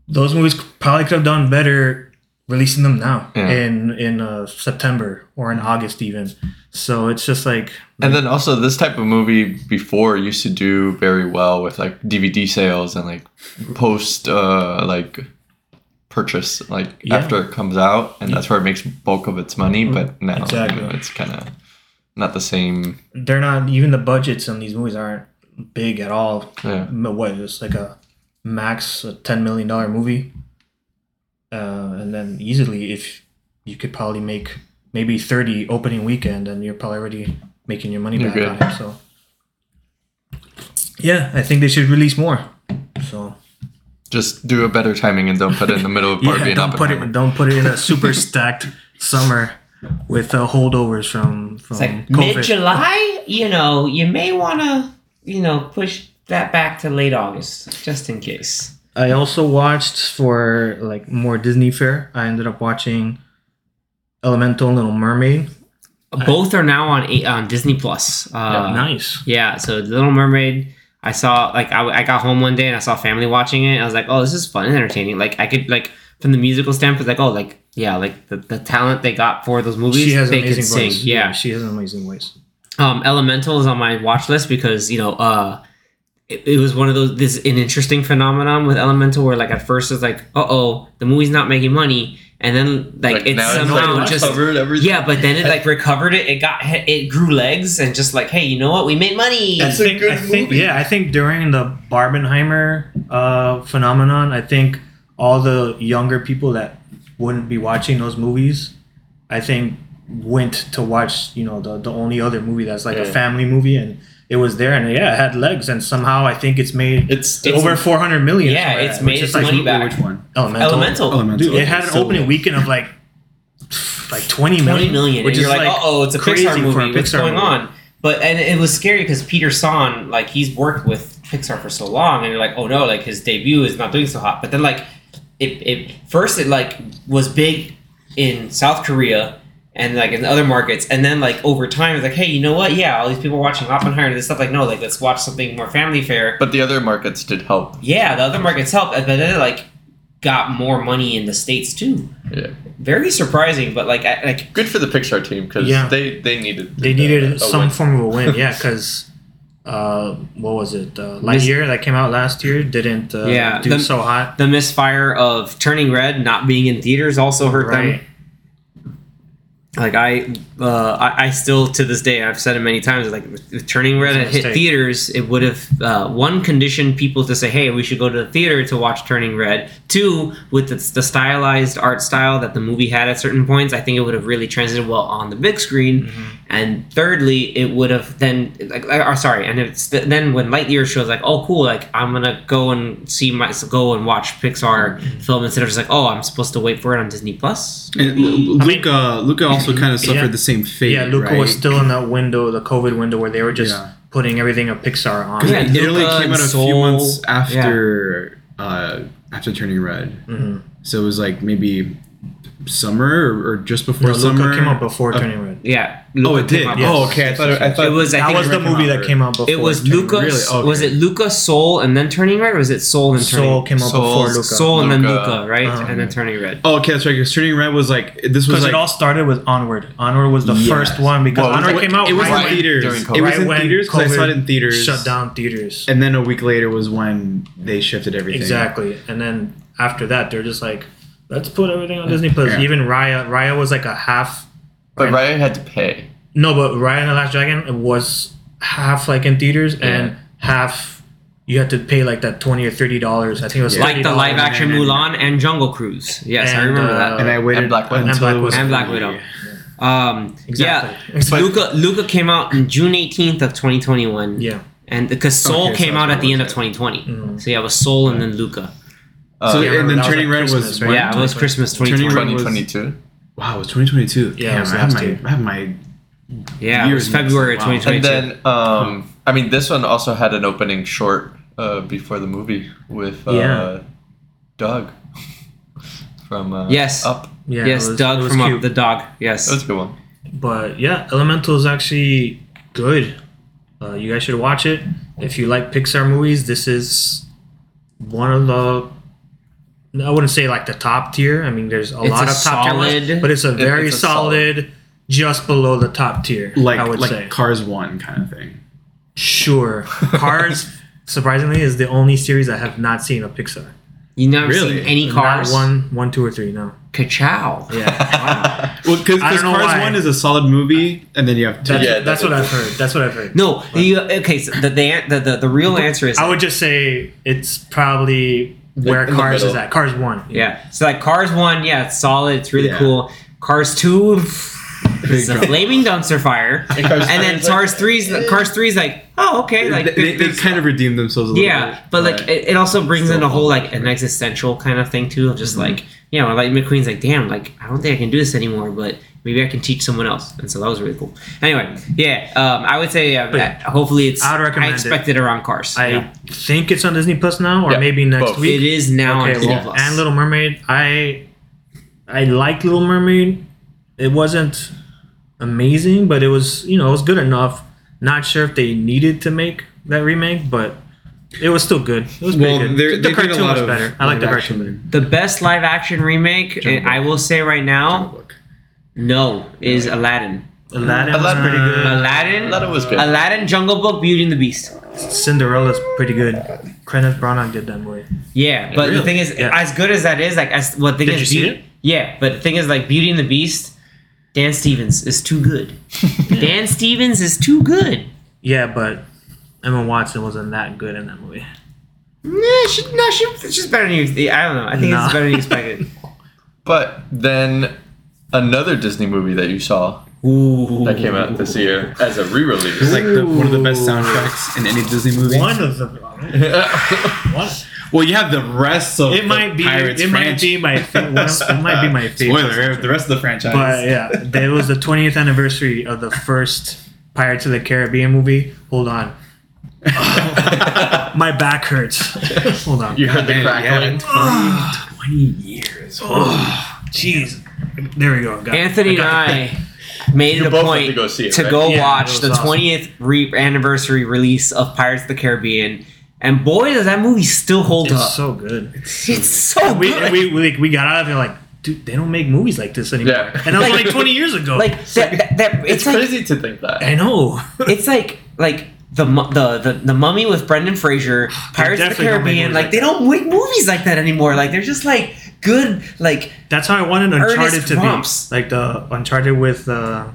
S2: those movies probably could have done better releasing them now
S3: Yeah.
S2: in in uh, September or in August even. So it's just like
S3: And then also this type of movie before used to do very well with like DVD sales and like post uh like purchase like
S2: Yeah.
S3: after it comes out, and that's where it makes bulk of its money. But now
S2: Exactly.
S3: you know, it's kind of not the same.
S2: They're not even the budgets on these movies aren't big at all.
S3: Yeah.
S2: What it's like a max a ten million dollar movie, uh, and then easily if you could probably make maybe thirty opening weekend, and you're probably already making your money back on it. So yeah, I think they should release more. So
S3: Just do a better timing and don't put it in the middle of Barbie
S2: yeah, don't put it don't put it in a super stacked summer with uh, holdovers from from
S1: like mid July, you know, you may want to, you know, push that back to late August just in case.
S2: I also watched for like more Disney fare. I ended up watching Elemental and Little Mermaid.
S1: Both are now on eight, on Disney Plus. Uh,
S2: nice.
S1: Yeah, so Little Mermaid, I saw like I, I got home one day and I saw family watching it. I was like, oh, this is fun and entertaining. Like I could like from the musical standpoint, like oh, like yeah, like the, the talent they got for those movies,
S2: She has
S1: they
S2: amazing
S1: could sing.
S2: voice.
S1: Yeah.
S2: she has an amazing voice.
S1: Um, Elemental is on my watch list because you know, uh, it, it was one of those this an interesting phenomenon with Elemental where like at first it's like, uh oh, the movie's not making money, and then like,
S3: Like,
S1: it
S3: now it's,
S1: somehow
S3: like,
S1: just
S3: everything.
S1: yeah, but then it like recovered it. It got it grew legs and just like, hey, you know what? We made money.
S3: That's
S2: I
S3: a
S2: think,
S3: good
S2: I think
S3: movie.
S2: yeah, I think during the Barbenheimer uh, phenomenon, I think all the younger people that wouldn't be watching those movies, I think went to watch you know the the only other movie that's like a family movie and. It was there and yeah, it had legs and somehow I think it's made
S3: It's,
S1: It's-
S2: over 400 million.
S1: Yeah,
S2: somewhere,
S1: it's made
S2: is
S1: its
S2: like
S1: money back.
S4: Which one?
S2: Elemental.
S1: Elemental.
S4: Elemental.
S2: Dude, it had an
S4: So
S2: opening
S4: good.
S2: weekend of like like 20 million.
S1: 20 million.
S2: which
S1: and you're
S2: is
S1: like,
S2: like
S1: oh, it's a
S2: crazy
S1: Pixar
S2: for a
S1: movie. What's
S2: Pixar
S1: going
S2: movie.
S1: on? But and it was scary because Peter Sohn, like he's worked with Pixar for so long, and you're like, oh no, like his debut is not doing so hot. But then like, it, it first it like was big in South Korea and like in other markets, and then like over time it's like, hey, you know what? Yeah, all these people watching Oppenheimer and this stuff. Like, no, like let's watch something more family fare.
S3: but the other markets did help.
S1: Yeah, the other markets helped, but then it like got more money in the states too.
S3: Yeah,
S1: Very surprising, but like, I, like
S3: good for the Pixar team because
S2: Yeah.
S3: they they needed
S2: They
S3: uh,
S2: needed
S3: a
S2: some
S3: win.
S2: form of a win, yeah, because uh, what was it? Uh, Lightyear that came out last year didn't uh,
S1: Yeah,
S2: do
S1: the-
S2: so hot.
S1: the misfire of Turning Red not being in theaters also hurt
S2: Right.
S1: them. Like I, uh, I, I still to this day I've said it many times. Like if Turning Red
S2: It's
S1: had hit theaters, it would have uh, one conditioned people to say, "Hey, we should go to the theater to watch Turning Red." Two, with the, the stylized art style that the movie had at certain points, I think it would have really translated well on the big screen.
S2: Mm-hmm.
S1: And thirdly, it would have then like, like or sorry, and it's th- then when Lightyear shows like, "Oh, cool! Like I'm gonna go and see my go and watch Pixar
S2: Mm-hmm.
S1: film instead of just like, oh, I'm supposed to wait for it on Disney Plus."
S4: And L- Luca, Luca also kind of suffered
S2: Yeah.
S4: the same fate.
S2: Yeah, Luca
S4: right?
S2: was still in that window, the COVID window, where they were just
S4: Yeah.
S2: putting everything of Pixar on.
S1: Yeah,
S4: It only came out a
S1: Soul.
S4: few months after uh, after turning red,
S2: Mhm.
S4: so it was like maybe summer or, or just before
S2: No,
S4: summer.
S2: Luca came out before
S4: Uh,
S2: Turning Red.
S1: Yeah.
S4: Oh, it did.
S2: Yes.
S4: Oh, okay. I thought. It, I thought
S1: It was, I
S2: That
S1: think
S2: was the movie that came out before.
S1: It was
S2: Turning
S1: Luca.
S4: Really? Okay.
S1: Was it Luca Soul and then Turning Red, or was it Soul and Turning?
S2: Soul came out
S3: Soul-
S2: before Luca.
S1: Soul and then
S3: Luca.
S1: Luca, right,
S2: Uh-huh.
S1: and then Turning Red.
S4: Oh, okay, that's right. Because turning red was like this was
S2: Because
S4: like
S2: it all started with Onward. Onward was the
S4: Yes.
S2: first one because
S3: Well,
S2: Onward
S3: like-
S2: came out
S4: It was
S2: right
S3: right
S4: in theaters.
S3: during
S4: It
S3: COVID.
S4: was
S2: right
S4: in
S2: when
S4: theaters because I saw it in
S2: COVID
S4: theaters.
S2: Shut down theaters.
S4: And then a week later was when they shifted everything.
S2: Exactly. And then after that, they're just like, let's put everything on Disney Plus.
S4: Yeah.
S2: Even Raya, Raya was like a half.
S3: But Raya had to pay.
S2: No, but Raya and the Last Dragon was half like in theaters and half you had to pay like that twenty or thirty dollars. I think it was
S4: Yeah.
S1: Like the live action
S4: and-
S1: Mulan and Jungle Cruise. Yes, I remember
S2: uh,
S1: that.
S4: And I waited
S3: And Black Widow.
S2: And Black
S4: was
S1: And Black. Widow. Um,
S2: Exactly.
S1: Yeah,
S2: But-
S1: Luca Luca came out on June 18th of 2021.
S2: Yeah.
S1: And because Soul
S4: Okay,
S1: came
S4: that's
S1: out at the end of
S4: was.
S1: 2020.
S2: Mhm.
S1: So yeah, it was Soul and then Luca.
S3: Uh,
S4: So
S2: Yeah,
S4: and then
S2: remember that was
S4: turning
S2: like
S4: red was
S2: right?
S1: yeah, it was Christmas
S4: Turning
S1: 2020.
S4: Red was-
S3: 2022.
S4: Wow, it was 2022.
S2: Yeah,
S4: Damn,
S2: was
S4: I have my. I have my
S1: Yeah, it was
S4: Years
S1: February
S4: mixed. Wow.
S1: 2022.
S3: And then, um, I mean, this one also had an opening short uh, before the movie with uh,
S2: Yeah.
S3: Doug from uh,
S1: Yes.
S3: Up.
S2: Yeah.
S1: yes,
S2: was-
S1: Doug from
S2: cute.
S1: Up, the dog. Yes.
S3: that's a good one.
S2: But yeah, Elemental is actually good. Uh, you guys should watch it. If you like Pixar movies, this is one of the. I wouldn't say like the top tier. I mean, there's a
S1: It's
S2: lot
S1: a
S2: of top tier, ones,
S1: solid-
S2: but it's a very
S3: it's a
S2: solid, just below the top tier.
S4: like
S2: I would
S4: like
S2: say.
S4: Cars One kind of thing.
S2: Sure, Cars, surprisingly, is the only series I have not seen of Pixar.
S1: You never
S4: Really?
S1: seen any
S2: Not
S1: Cars?
S2: one, one, two, or three. No.
S1: Ka-chow.
S2: Yeah.
S4: Well, because Cars
S2: why.
S4: One is a solid movie, and then you have two.
S2: That's,
S3: Yeah,
S2: that's
S3: that-
S2: what I've heard. That's what I've heard.
S1: No, you, okay. So the, the the the the real answer is
S2: I would just say it's probably where
S3: in
S2: Cars is
S3: middle.
S2: at. Cars one.
S1: yeah. So like Cars one, yeah, it's solid. It's really
S4: Yeah.
S1: cool. Cars two. It's a flaming dumpster fire,
S3: And Cars
S1: and then
S3: three is like,
S1: Cars three's Cars three's like, oh okay, like
S4: they, they, they kind of redeemed themselves a little
S1: yeah,
S4: bit.
S1: but like it, it also brings in a whole like an existential kind of thing too, of just
S2: Mm-hmm.
S1: like you know, like McQueen's like, damn, like I don't think I can do this anymore, but maybe I can teach someone else, and so that was really cool. Anyway, yeah, um, I would say uh, that hopefully it's.
S2: I would recommend
S1: I
S2: it.
S1: expect it around Cars.
S2: I
S1: Yeah.
S2: think it's on Disney Plus now, or
S3: Yeah,
S2: maybe next
S3: both.
S2: week.
S1: it is now on Disney Plus.
S2: and Little Mermaid. I I like Little Mermaid. It wasn't amazing, but it was you know it was good enough. Not sure if they needed to make that remake, but it was still good. It was
S4: well,
S2: good.
S4: they're,
S2: the
S4: they did
S2: cartoon was better. I like the cartoon.
S1: the best live action remake, and I will say right now. No, is Aladdin.
S2: Aladdin, was
S3: Aladdin-
S2: pretty good.
S1: Aladdin,
S3: Aladdin was good.
S1: Aladdin, Jungle Book, Beauty and the Beast.
S2: Cinderella's pretty good. Kenneth Branagh did that movie.
S1: Yeah, oh, but the thing is,
S2: Yeah.
S1: as good as that is, like, as what thing
S2: Did
S1: is,
S2: you see
S1: Beauty-
S2: it?
S1: Yeah, but the thing is, like, Beauty and the Beast, Dan Stevens is too good. Dan Stevens is too good.
S2: Yeah, but Emma Watson wasn't that good in that movie.
S1: Nah, she, no, she, she's better than you. I don't know. I think
S2: Nah.
S1: it's better than you expected.
S3: But then another Disney movie that you saw
S1: Ooh,
S3: that came out this year as a re-release.
S4: It's like the, one of the best soundtracks in any Disney movie.
S2: One of them. What?
S4: Well, you have the rest of
S2: It
S4: the
S2: might be.
S4: Pirates
S2: It might be my. Fa- one of- it might be my favorite.
S4: Spoiler: the rest of the franchise.
S2: But yeah, there was the 20th anniversary of the first Pirates of the Caribbean movie. Hold on, my back hurts. Hold on.
S3: you heard the
S4: Man,
S3: crackling.
S4: yeah, 20, 20 years.
S2: Oh, jeez. There we go. Got it.
S1: Anthony and I made it a point
S3: to go see it,
S1: to
S3: right?
S1: go
S2: Yeah,
S1: watch the
S2: awesome.
S1: 20th re- anniversary release of Pirates of the Caribbean, and boy, does that movie still hold
S2: It's
S1: up.
S2: so good.
S1: it's so mm.
S2: We,
S1: good.
S2: we, we, we got out of there like, dude, they don't make movies like this anymore.
S3: Yeah.
S2: And that was like 20 years ago.
S1: like that, that, that-
S3: It's,
S1: it's, like
S3: crazy to think that.
S2: I know.
S1: it's like like the the the, the mummy with Brendan Fraser, Pirates of the
S2: definitely don't make
S1: Caribbean. Like
S2: like
S1: they
S2: that.
S1: don't make movies like that anymore. Like they're just like good. Like
S2: That's how I wanted Uncharted to
S1: romps.
S2: be. Like the Uncharted with uh,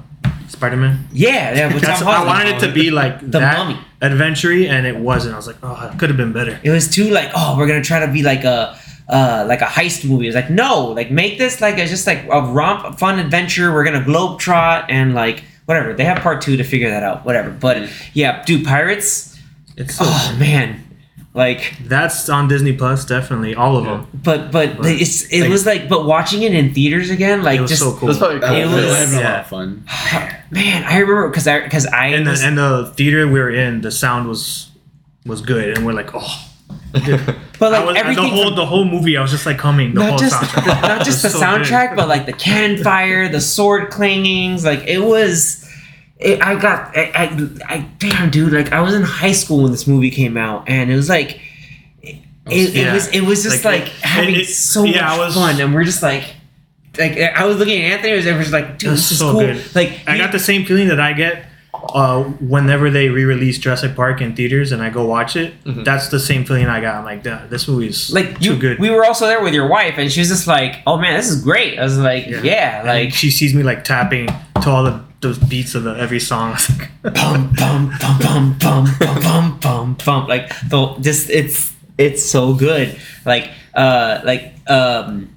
S2: Spider Man.
S1: yeah, yeah. with
S2: That's I wanted it to be like
S1: The
S2: that
S1: Mummy.
S2: adventure and it wasn't. I was like, oh, it could have been better.
S1: It was too like oh we're gonna try to be like a. Uh, like a heist movie. It's like no, like make this like a, just like a romp, fun adventure. We're gonna globe trot and like whatever. They have part two to figure that out. Whatever. But yeah, dude, pirates.
S2: It's so
S1: Oh man, like
S2: That's on Disney Plus, definitely all of them.
S1: but but
S2: But,
S1: it's it
S2: like-
S1: was like but watching it in theaters again like
S2: It was
S1: just
S2: so cool.
S3: That's probably cool.
S1: It was-
S4: I had a lot
S2: yeah.
S4: of fun.
S1: man I remember because I because I
S2: And
S1: was,
S2: the, and the theater we were in, the sound was was good, and we're like, oh.
S1: but like
S2: was,
S1: everything
S2: the whole
S1: from-
S2: the whole movie, I was just like coming. the
S1: not
S2: whole
S1: just
S2: soundtrack.
S1: not just the
S2: It was so good.
S1: soundtrack but like the cannon fire the sword clangings like it was it, I got I, I, I damn dude like I was in high school when this movie came out and it was like it, it,
S2: Yeah.
S1: was it was just
S2: Like,
S1: like,
S2: it-
S1: having
S2: it-
S1: so
S2: yeah,
S1: much
S2: was-
S1: fun and we're just like like I was looking at Anthony and was like dude this is
S2: so
S1: cool
S2: good.
S1: like
S2: I got the same feeling that I get uh, whenever they re-release Jurassic Park in theaters and I go watch it. That's the same feeling I got. I'm like, "Duh, this movie's
S1: like
S2: too
S1: you,
S2: good.
S1: We were also there with your wife, and she was just like, "Oh man, this is great." I was like, "Yeah,
S2: And
S1: like
S2: she sees me like tapping to all the those beats of the every song. I like,
S1: bum bum bum bum bum bum bum bum bum." Like the just it's it's so good. Like uh like um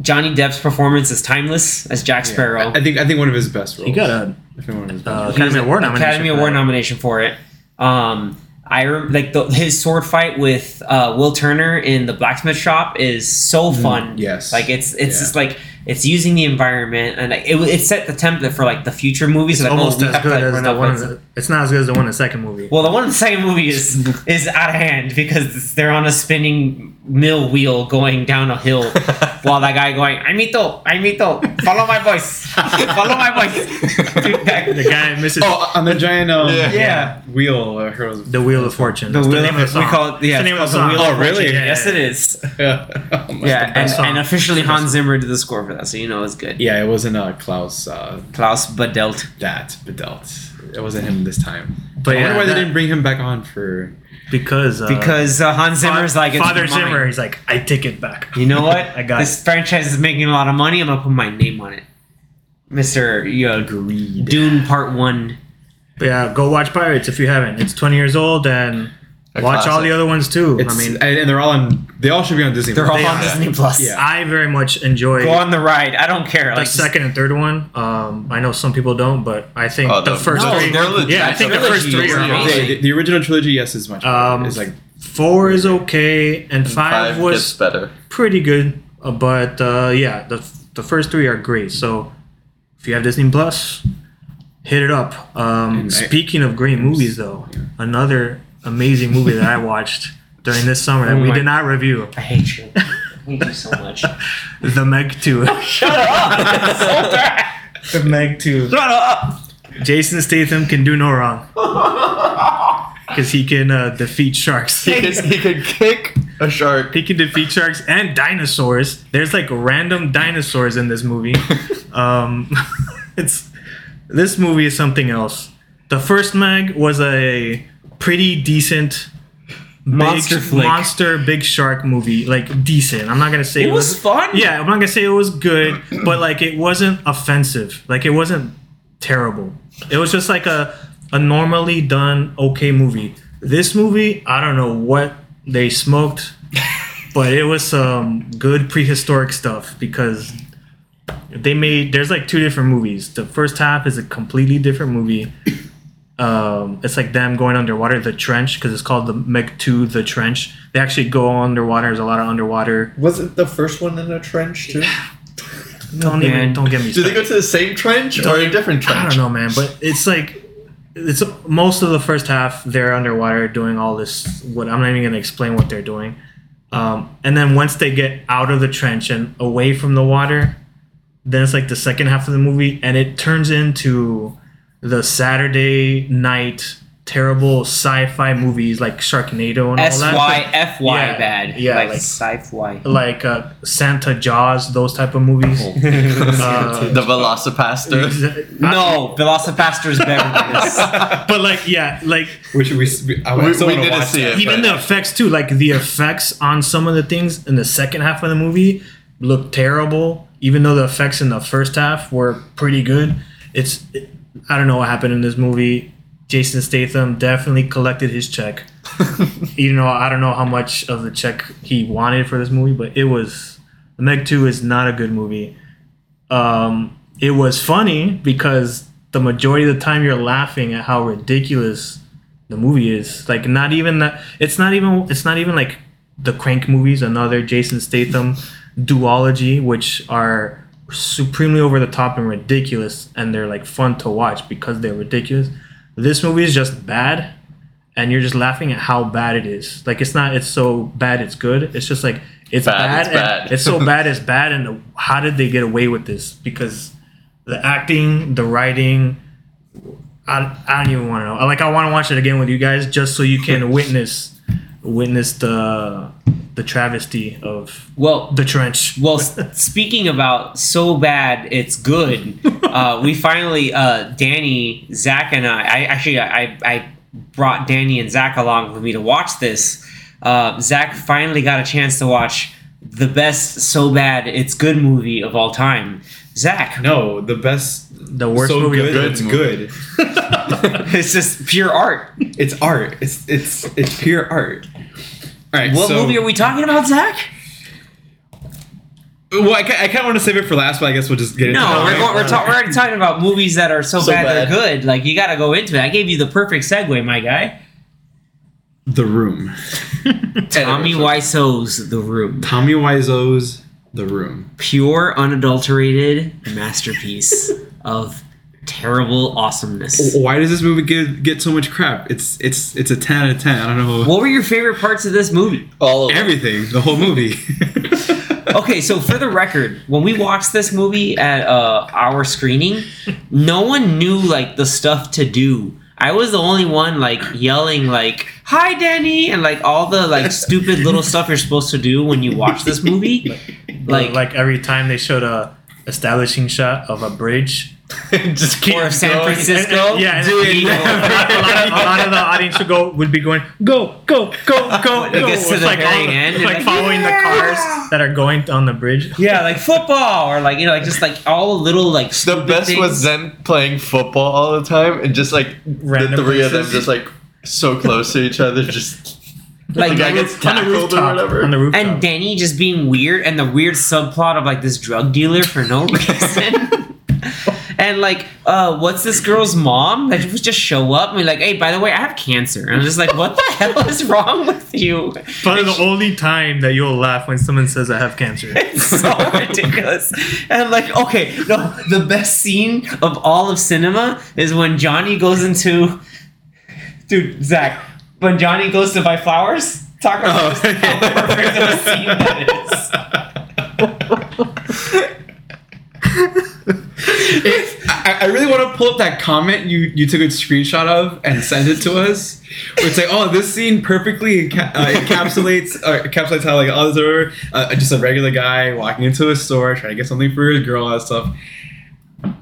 S1: Johnny Depp's performance is timeless as Jack Sparrow.
S4: I think I think one of his best roles.
S2: he got a
S4: I think one of his best
S2: uh. Academy Award nomination.
S1: Academy
S2: for
S1: Award
S2: that.
S1: nomination for it. Um, I rem- like the, his sword fight with uh, Will Turner in the blacksmith shop is so fun.
S4: yes.
S1: like it's it's
S4: Yeah.
S1: just like it's using the environment and it it set the template for like the future movies. Like,
S2: Almost
S1: oh,
S2: as
S1: have to,
S2: good
S1: like,
S2: as the one. the, it's not as good as the one in the second movie.
S1: well, the one in the second movie is is out of hand because they're on a spinning mill wheel going down a hill while that guy going, I mito, I mito, follow my voice, follow my voice. Dude, that-
S2: the guy misses
S4: Oh, on the giant um,
S3: Yeah.
S1: Yeah.
S4: wheel. Uh,
S2: the Wheel of Fortune.
S1: The
S2: That's
S1: wheel
S2: name
S1: of,
S2: of the
S1: we call it yeah,
S2: It's the name of the
S1: the
S2: song.
S1: wheel
S4: Oh, really?
S1: Fortune.
S2: Yeah.
S1: Yes, it is.
S4: yeah,
S1: Yeah, and, and officially
S2: It's the best
S1: Hans. Zimmer did the score for that, so you know it's good.
S4: yeah. It wasn't uh, Klaus uh,
S1: Klaus Badelt.
S4: that Bedelt. It wasn't him this time.
S2: But
S4: I
S2: yeah,
S4: wonder why
S2: that-
S4: they didn't bring him back on for.
S2: because uh,
S1: because uh, Hans Zimmer's like it's
S2: Father
S1: mine.
S2: Zimmer. He's like, I take it back.
S1: You know what?
S2: I got
S1: this franchise is making a lot of money. I'm gonna put my name on it, Mister. You
S2: Agreed.
S1: Dune Part One.
S2: But yeah, go watch Pirates if you haven't. It's 20 years old and
S3: A
S2: watch all the other ones too.
S4: It's,
S2: I mean,
S4: and, and they're all on. They all should be on Disney.
S1: They're all
S2: They
S1: on
S2: are.
S1: Disney Plus.
S4: Yeah.
S2: I very much enjoy
S1: Go on the ride. I don't care.
S2: the
S1: Like
S2: second and third one. Um, I know some people don't, but I think
S3: Oh,
S2: the,
S3: the-
S2: first
S1: no,
S2: three.
S1: they're
S2: yeah, I think the first three are
S1: trilogy
S2: amazing.
S4: The, the original trilogy, yes, is much. better.
S2: Um,
S4: it's like
S2: Four is okay, and, five,
S3: Five
S2: was
S3: better.
S2: pretty good. Uh, but uh, yeah, the the first three are great. So if you have Disney Plus, hit it up. Um,
S4: And I-
S2: speaking of great movies, though, another amazing movie that I watched during this summer that
S1: Oh
S2: we did not review,
S1: I hate you. I hate you so much.
S2: The Meg Two.
S1: Shut up! so
S2: the Meg Two.
S1: Shut up!
S2: Jason Statham can do no wrong because he can uh, defeat sharks.
S3: He can, he could kick a shark.
S2: He can defeat sharks and dinosaurs. There's like random dinosaurs in this movie. Um, it's this movie is something else. The first Meg was a pretty decent big,
S1: Monster flick.
S2: monster big shark movie. Like decent. I'm not gonna say
S1: It was fun.
S2: Yeah, I'm not gonna say it was good, but like it wasn't offensive. Like it wasn't terrible. It was just like a a normally done okay movie. This movie, I don't know what they smoked, but it was some good prehistoric stuff because they made there's like two different movies. The first half is a completely different movie. Um, it's like them going underwater, the trench, because it's called the Meg 2 The Trench. They actually go underwater. There's a lot of underwater.
S3: was it the first one in a trench too?
S2: Don't
S1: Man.
S2: even don't get me
S3: Do they go to the same trench or a different trench?
S2: I don't know, man, but it's like it's most of the first half they're underwater doing all this. What I'm not even gonna explain what they're doing. Um, and then once they get out of the trench and away from the water, then it's like the second half of the movie, and it turns into the Saturday night terrible sci-fi movies like Sharknado and all that.
S1: Y F Y
S2: Yeah,
S1: bad.
S2: yeah,
S1: like,
S2: like-
S1: sci-fi.
S2: like uh, Santa Jaws, those type of movies. Uh,
S3: The Velocipastor.
S2: exa-
S1: No, is better than this.
S2: but like yeah, like
S4: which we. we I
S3: We-
S4: still
S3: we didn't
S4: watch
S3: see
S4: that.
S3: it.
S2: even the effects too like the effects on some of the things in the second half of the movie look terrible even though the effects in the first half were pretty good it's i don't know what happened in this movie. Jason statham definitely collected his check. Even though i don't know how much of the check he wanted for this movie but it was meg 2 is not a good movie. Um, it was funny because the majority of the time you're laughing at how ridiculous the movie is. Like not even that it's not even it's not even like the crank movies another jason statham duology which are supremely over the top and ridiculous and they're like fun to watch because they're ridiculous this movie is just bad and you're just laughing at how bad it is like it's not it's so bad it's good it's just like it's
S3: Bad,
S2: bad,
S3: it's bad.
S2: it's so bad it's bad and how did they get away with this because the acting the writing I, I don't even want to know. Like I want to watch it again with you guys just so you can witness witness the the travesty of
S1: Well,
S2: the trench.
S1: Well, speaking about so bad it's good, uh, we finally, uh, Danny, Zach, and I, I actually, I, I brought Danny and Zach along with me to watch this. Uh, Zach finally got a chance to watch the best so bad it's good movie of all time. Zach,
S4: No, the best.
S2: The worst
S4: so
S2: movie of
S4: good.
S2: the-
S4: It's good.
S1: it's just pure art.
S4: It's art. It's it's it's pure art. All right.
S1: What
S4: so,
S1: movie are we talking about, Zach?
S4: Well, I, I kind of want to save it for last, but I guess we'll just get into
S1: No,
S4: it.
S1: we're, going, we're, ta- we're already talking about movies that are so,
S3: So
S1: bad, they're good. Like you got to go into it. I gave you the perfect segue, my guy.
S4: The Room.
S1: Tommy Wiseau's The Room.
S4: Tommy Wiseau's The Room.
S1: pure unadulterated masterpiece of terrible awesomeness.
S4: Why does this movie get get so much crap? It's it's it's a ten out of ten. I don't know.
S1: What were your favorite parts of this movie?
S3: All of them.
S4: Everything, the whole movie.
S1: Okay, so for the record, when we watched this movie at uh, our screening, no one knew like the stuff to do. I was the only one like yelling like "Hi, Danny" and like all the like stupid little stuff you're supposed to do when you watch this movie.
S2: Like
S1: Like,
S2: like every time they showed a establishing shot of a bridge,
S3: just keep
S1: Or San
S3: going.
S1: Francisco.
S2: And- and- yeah, and-
S1: Dude,
S2: a, lot, a lot of, a lot of the audience would go would be going go go go go
S1: It
S2: go.
S1: gets to
S2: It's
S1: the
S2: like
S1: very
S2: all the-
S1: end,
S2: like,
S1: like,
S2: following
S1: yeah!
S2: the cars that are going on the bridge.
S1: Yeah, like football or like you know, like just like all little like
S3: The best
S1: things.
S3: was them playing football all the time and just like
S2: Random
S3: the three of them just like so close to each other, just
S1: like
S3: the guy
S1: on
S3: gets
S2: on the
S3: tackled or whatever.
S2: On the rooftop.
S1: and Danny just being weird and the weird subplot of like this drug dealer for no reason. And like, uh, what's this girl's mom that would just show up and be like, "Hey, by the way, I have cancer." And I'm just like, "What the hell is wrong with you?"
S2: Probably the only time that you'll laugh when someone says I have cancer.
S1: It's so ridiculous. And like, okay, no, the best scene of all of cinema is when Johnny goes into, dude, Zach, when Johnny goes to buy flowers. Talk about
S4: Oh,
S1: just how perfect of a scene that is.
S4: It- I, I really want to pull up that comment you, you took a screenshot of and send it to us. Where it's like, oh, this scene perfectly enca- uh, encapsulates uh, encapsulates how like other uh, just a regular guy walking into a store trying to get something for his girl and stuff.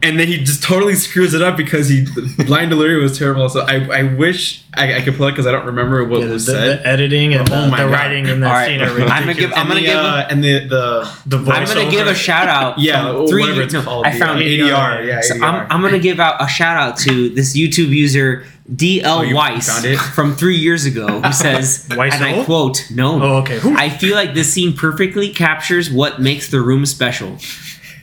S4: And then he just totally screws it up because he blind delivery was terrible. So I, I wish I, I could pull it because I don't remember what
S2: Yeah,
S4: was
S2: the
S4: said.
S2: editing and
S4: Oh
S2: the,
S4: my
S2: the writing in that
S1: All right,
S2: scene are
S1: I'm gonna give- I'm
S4: and
S1: gonna
S4: the,
S1: give
S4: uh, and the the
S2: the voice
S1: I'm gonna give a shout out.
S4: Yeah,
S1: three.
S4: whatever it's
S1: no,
S4: called,
S1: I found
S4: uh, ADR, yeah,
S1: So
S4: ADR.
S1: I'm, I'm gonna give out a shout out to this YouTube user DL
S4: Oh,
S1: Weiss from three years ago who says,
S2: Weiss
S1: and I quote, "No,
S2: Oh, okay.
S1: I feel like this scene perfectly captures what makes the room special.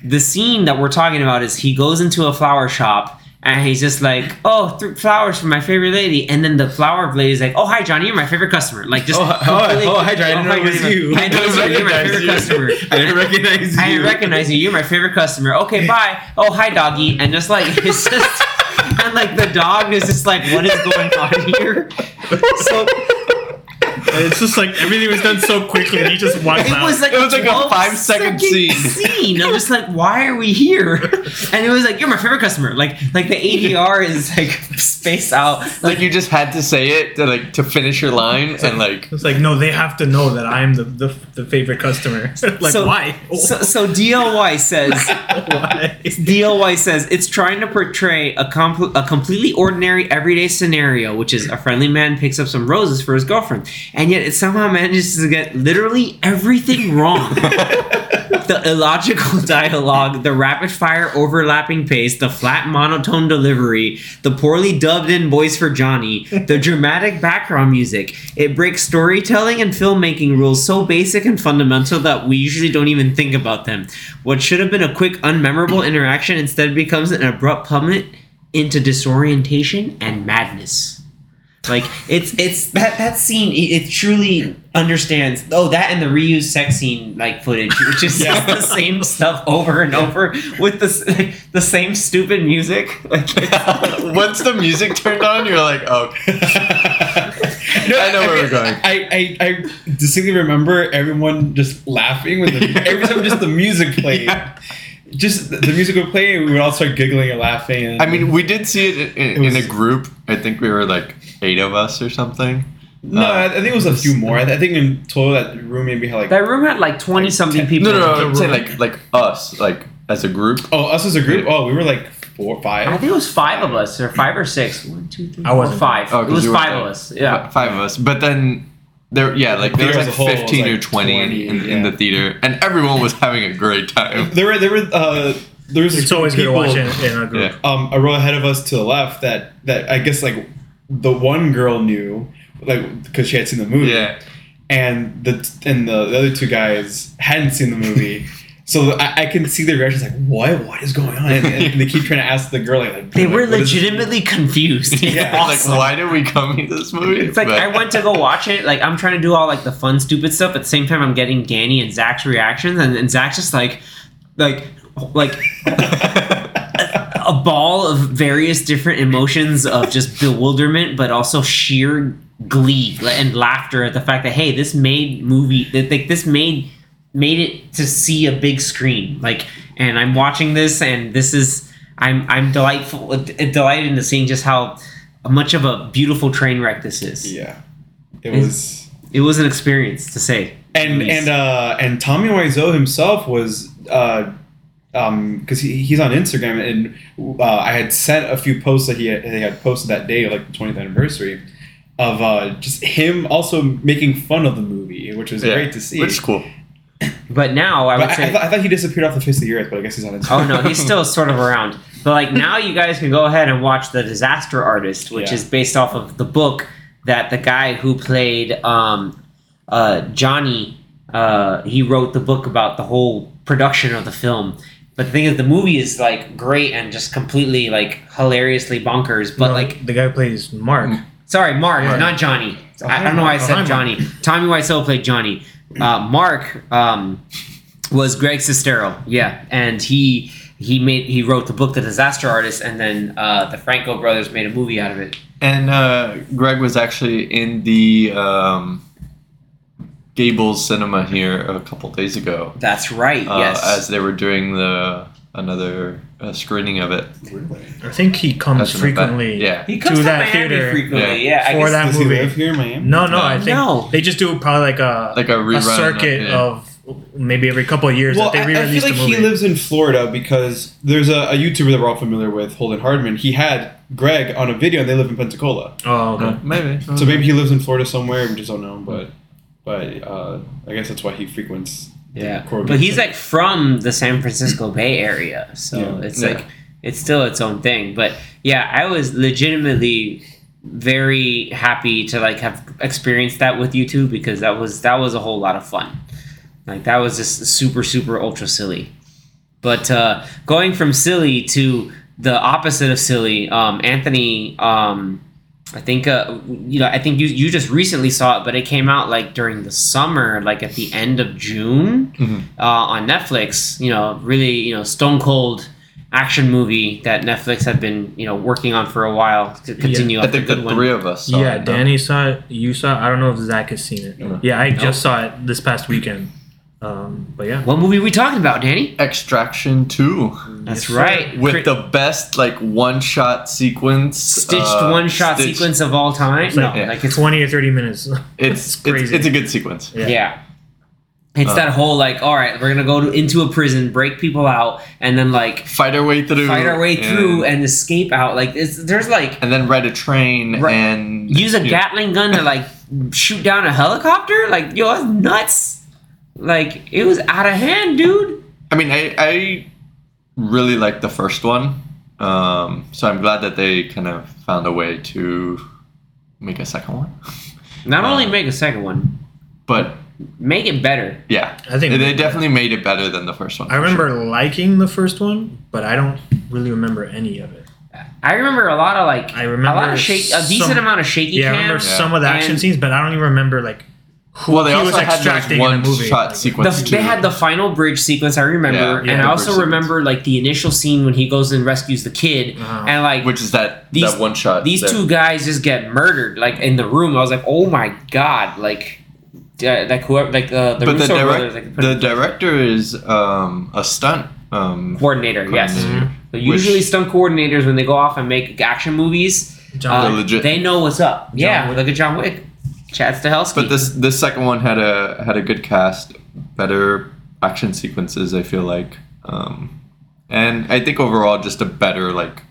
S1: The scene that we're talking about is he goes into a flower shop." And he's just like, oh, th- flowers for my favorite lady. And then the flower lady's like, oh, hi, Johnny, you're my favorite customer. Like, just
S4: Oh, hi- oh, oh, hi, Johnny, I didn't oh, was you.
S1: I know it's you. You're my favorite customer.
S4: I didn't recognize you.
S1: I didn't recognize you. You're my favorite customer. Okay, bye. Oh, hi, doggy. And just like it's just and like the dog is just like, what is going on here? So
S2: It's just like everything was done so quickly, and he just walked
S1: it
S2: out.
S1: was like
S3: It was like a
S1: 12
S3: five-second scene.
S1: scene. I'm just like, why are we here? And it was like, you're my favorite customer. Like like the ADR is like spaced out.
S3: like you just had to say it to like to finish your line and like
S2: it's like no, they have to know that I'm the the, the favorite customer. like
S1: So-
S2: why?
S1: So, so DLY says
S2: why?
S1: DLY says it's trying to portray a, com- a completely ordinary everyday scenario, which is a friendly man picks up some roses for his girlfriend, and yet it somehow manages to get literally everything wrong. the illogical dialogue, the rapid fire overlapping pace, the flat monotone delivery, the poorly dubbed in voice for Johnny, the dramatic background music. It breaks storytelling and filmmaking rules so basic and fundamental that we usually don't even think about them. What should have been a quick, unmemorable interaction instead becomes an abrupt plummet into disorientation and madness. Like it's it's that that scene it, it truly understands oh that and the reused sex scene like footage which is just the same stuff over and over with the s- the same stupid music like it's-
S3: once the music turned on, you're like, oh, I know where we're going.
S4: I, I, I distinctly remember everyone just laughing when the, every time just the music played.
S3: Yeah.
S4: Just the the music would play, and we would all start giggling and laughing. And
S3: I mean, we did see it in, in,
S4: was-
S3: in a group. I think we were like eight of us or something.
S4: no,
S3: uh,
S4: I, I think it was a few more. I, I think in total that room maybe had like
S1: that room had like 20 something people
S3: No, no,
S1: in
S3: no.
S1: it.
S3: I'm saying like like us, like as a group.
S4: oh us as a group. Oh, we were like four, five.
S1: I think it was five of us or five or six one two three
S2: I wasn't.
S1: five
S3: Oh,
S1: it
S3: 'cause
S1: was five
S3: there.
S1: of us yeah
S3: five of us. But then there, yeah, like there was
S4: Theater
S3: like
S4: a whole was,
S3: fifteen or twenty,
S4: 20,
S3: in, in the theater, and everyone was having a great time.
S4: There were there were uh there was
S2: It's always good to
S4: people,
S2: watch it in a group.
S3: Yeah.
S4: um a row ahead of us to the left that that I guess like the one girl knew like because she had seen the movie.
S3: Yeah.
S4: and the and the, the other two guys hadn't seen the movie. So I, I can see their reactions like, what? What is going on? And, and they keep trying to ask the girl like, like,
S1: they were legitimately confused
S4: Yeah,
S1: awesome.
S3: Like, why did we come to this movie?
S1: It's like
S3: But-
S1: I went to go watch it. Like I'm trying to do all like the fun, stupid stuff. At the same time, I'm getting Danny and Zach's reactions, and, and Zach's just like, like, like a ball of various different emotions of just bewilderment, but also sheer glee and laughter at the fact that hey, this made movie that like this made made it to see a big screen. Like, and I'm watching this, and this is I'm I'm delightful delighted into seeing just how much of a beautiful train wreck this is.
S4: Yeah, it was.
S1: It was an experience to say.
S4: And
S1: least.
S4: and uh and Tommy Wiseau himself was uh um because he, he's on Instagram and uh, I had sent a few posts that he had, he had posted that day like the 20th anniversary of uh just him also making fun of the movie which was
S3: Yeah,
S4: great to see
S3: Which is cool.
S1: But now I would
S4: but I,
S1: say
S4: I, thought, I thought he disappeared off the face of the earth but I guess he's on Instagram
S1: Oh no, he's still sort of around. But like now, you guys can go ahead and watch the Disaster Artist, which
S4: Yeah.
S1: is based off of the book that the guy who played um, uh, Johnny. Uh, he wrote the book about the whole production of the film. But the thing is, the movie is like great and just completely like hilariously bonkers. But
S2: No,
S1: like,
S2: the guy who plays Mark.
S1: sorry, Mark,
S2: Mark.
S1: not Johnny.
S2: Oh,
S1: I, I don't know why I said Johnny. Tommy Wiseau played Johnny. Uh, Mark um, was Greg Sestero, yeah, and he he made he wrote the book The Disaster Artist, and then uh, the Franco brothers made a movie out of it.
S3: And uh, Greg was actually in the um, Gables Cinema here a couple days ago,
S1: That's right.
S3: uh,
S1: yes.
S3: as they were doing the another uh, screening of it.
S4: Really?
S2: I think he comes
S3: As
S2: frequently
S3: Yeah.
S1: he comes
S2: to
S1: to,
S2: that
S1: Miami
S2: theater
S1: frequently. Yeah, I
S2: for
S1: guess
S2: that
S4: Does
S2: movie.
S4: he live here in Miami?
S2: No, no,
S3: No.
S2: I think
S1: No.
S2: they just do probably like a
S3: Like a rerun.
S2: a circuit
S3: yeah.
S2: of maybe every couple of years
S4: Well,
S2: that they
S4: I, I
S2: re-release
S4: feel like
S2: the movie.
S4: he lives in Florida because there's a, a YouTuber that we're all familiar with, Holden Hardman. He had Greg on a video, and they live in Pensacola.
S2: oh, okay.
S3: Uh, maybe.
S4: So maybe he lives in Florida somewhere. We just don't know, but but uh, I guess that's why he frequents.
S1: Yeah, but he's like from the San Francisco Bay Area, so
S4: Yeah.
S1: it's
S3: Yeah.
S1: like it's still its own thing. But yeah, I was legitimately very happy to like have experienced that with you two because that was that was a whole lot of fun. Like that was just super super ultra silly. But uh, going from silly to the opposite of silly, um, Anthony. Um, I think uh, you know. I think you you just recently saw it, but it came out like during the summer, like at the end of June
S3: Mhm.
S1: uh, on Netflix. You know, really you know stone cold action movie that Netflix had been you know working on for a while to continue
S3: I
S1: on the
S3: think the
S1: good one.
S3: three of us. Saw
S2: yeah,
S3: it, no?
S2: Danny saw it. You saw. it. I don't know if Zach has seen it.
S3: No.
S2: Yeah, I
S1: Nope.
S2: just saw it this past weekend. Um, but yeah,
S1: What movie are we talking about, Danny?
S3: Extraction Two
S1: That's
S2: Yes,
S1: right.
S3: with
S1: Cri-
S3: the best like one shot sequence,
S1: stitched
S3: uh,
S1: one shot
S3: stitched-
S1: sequence of all time.
S2: It's
S1: no,
S2: like,
S3: yeah.
S1: like it's
S2: twenty or thirty minutes.
S3: It's
S2: It's
S3: it's,
S2: crazy.
S3: it's a good sequence.
S2: Yeah.
S1: Yeah. It's
S3: Uh.
S1: that whole like, all right, we're gonna go to, into a prison, break people out, and then like
S3: Fight our way through.
S1: fight our way through and escape out. Like, it's, there's like
S3: and then ride a train
S1: Right.
S3: and
S1: use a
S3: yeah.
S1: Gatling gun to like shoot down a helicopter. Like, yo, that's nuts. Like, it was out of hand, dude.
S3: I mean, I I really liked the first one, um, so I'm glad that they kind of found a way to make a second one.
S1: Not
S3: Uh.
S1: only make a second one,
S3: But
S1: make it better.
S3: yeah,
S2: I think
S3: they, they definitely made it better than the first one.
S2: I remember
S3: sure.
S2: liking the first one, but I don't really remember any of it.
S1: I remember a lot of like
S2: I remember
S1: a lot of shake, a decent
S2: some-
S1: amount of shaky
S2: Yeah, I remember some of the action scenes, but I don't even remember like who
S3: Well, they
S2: he
S3: also
S2: was
S3: had those
S2: extracting in
S3: one
S2: the movie.
S3: shot sequence.
S1: The, they had the final bridge sequence I remember,
S3: Yeah,
S1: and I also
S3: bridge
S1: remember like the initial scene when he goes and rescues the kid,
S2: Uh-huh.
S1: and like
S3: which is that
S1: These-
S3: that one shot.
S1: these
S3: that-
S1: two guys just get murdered like in the room. I was like, oh my god, like, uh, like whoever, like uh, the
S3: but the,
S1: Russo
S3: direct,
S1: brothers, like,
S3: the director is um, a stunt um,
S1: coordinator. Yes,
S3: coordinator,
S1: So usually
S3: which-
S1: stunt coordinators when they go off and make action movies,
S2: John
S1: uh,
S3: They're legit.
S1: they know what's up. yeah,
S2: Wick.
S1: look at John Wick, Chad Stahelski.
S3: But this this second one had a had a good cast, better action sequences. I feel like, um, and I think overall just a better like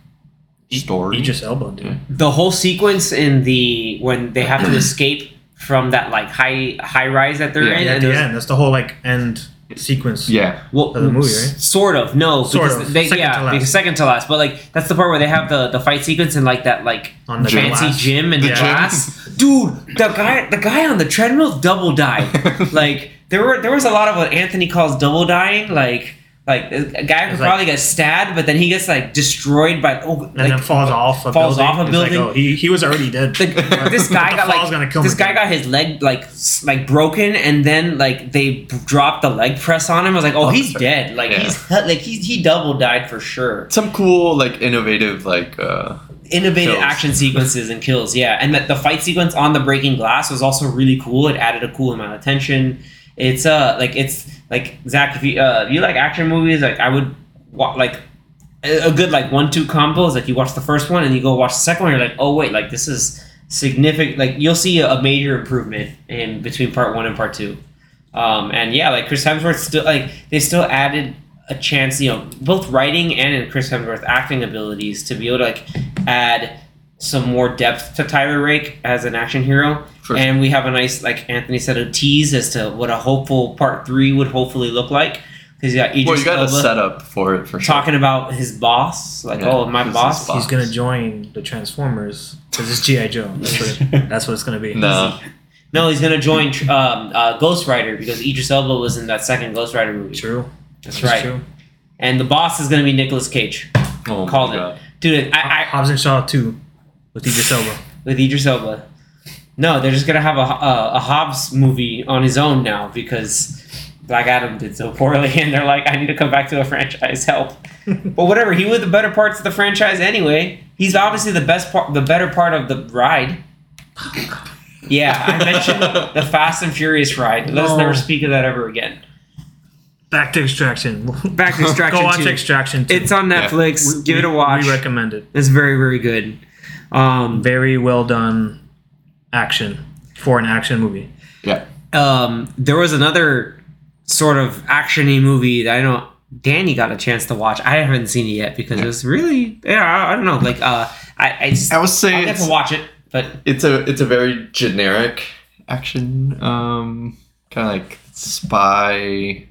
S3: story.
S2: Idris Elba, dude.
S3: Yeah.
S1: the whole sequence in the when they have to escape from that like high high rise that they're
S3: Yeah.
S1: in,
S2: Yeah, at
S1: and
S2: the end, that's the whole like end sequence.
S3: yeah,
S1: Well,
S2: Of the movie, right?
S1: Sort of. No,
S2: Sort
S1: because
S2: of.
S1: they
S2: Second
S1: yeah,
S2: to last.
S1: because second to last. But like that's the part where they have the the fight sequence in like that like
S2: On the
S1: fancy
S2: glass.
S1: gym and
S3: The
S1: the
S3: gym.
S1: glass. Dude, the guy the guy on the treadmill double died. like there were there was a lot of what Anthony calls double dying. Like like a guy could
S2: It's like-
S1: probably get stabbed, but then he gets like destroyed by oh
S2: And
S1: like,
S2: then falls off a
S1: falls
S2: building.
S1: off a
S2: It's
S1: building.
S2: Like, oh, he, he was already dead.
S1: the, this guy got like
S2: gonna kill
S1: this
S2: me.
S1: guy got his leg like like broken and then like they b- dropped the leg press on him. I was like, oh,
S3: Oh,
S1: he's dead. Like
S3: Yeah.
S1: he's like he's he double died for sure.
S3: some cool like innovative like uh,
S1: Innovative
S3: Kills.
S1: action sequences and kills, yeah. And that the fight sequence on the breaking glass was also really cool. It added a cool amount of tension. It's uh like it's like Zach, if you uh if you like action movies, like I would wa- like a good like one two combo is like you watch the first one and you go watch the second one. You're like, oh wait, like this is significant. Like you'll see a, a major improvement in between part one and part two. Um, and yeah, like Chris Hemsworth still like they still added a chance, you know, both writing and in Chris Hemsworth acting abilities to be able to like add some more depth to Tyler Rake as an action hero.
S3: For
S1: and we have a nice, like Anthony said, a tease as to what a hopeful part three would hopefully look like. Because you got Idris
S3: well, you got a setup for it for sure.
S1: talking about his boss, like,
S3: Yeah,
S1: oh, my
S3: this
S1: boss.
S3: boss.
S2: He's gonna join the Transformers because it's GI Joe. That's what, it, that's what it's gonna be.
S3: No,
S1: No, he's gonna join um, uh, Ghost Rider because Idris Elba was in that second Ghost Rider movie.
S2: True.
S1: That's
S2: That's
S1: right.
S2: True.
S1: And the boss is gonna be Nicolas Cage.
S3: oh my
S1: Called it.
S3: God.
S1: Dude, I, I
S2: Hobbs and Shaw two with Idris Elba.
S1: with Idris Elba. No, they're just gonna have a, a, a Hobbs movie on his own now because Black Adam did so poorly, and they're like, I need to come back to a franchise. Help. but whatever, he was the better parts of the franchise anyway. He's obviously the best part, the better part of the ride. Yeah, I mentioned the Fast and Furious ride. Let's
S2: No.
S1: never speak of that ever again.
S2: Back to Extraction.
S1: Back to Extraction
S2: Go watch
S1: 2.
S2: Extraction 2.
S1: It's on
S3: Yeah.
S1: Netflix.
S2: We-
S1: Give it a watch.
S2: We recommend it.
S1: it's very, very good. Um,
S2: Very well done action for an action movie.
S3: Yeah.
S1: um, there was another sort of actiony movie that I know Danny got a chance to watch. I haven't seen it yet because it was really yeah I, I don't know like uh I I just,
S3: I would
S1: I'll
S3: say
S1: get to watch it, but
S3: it's a it's a very generic action um kind of like spy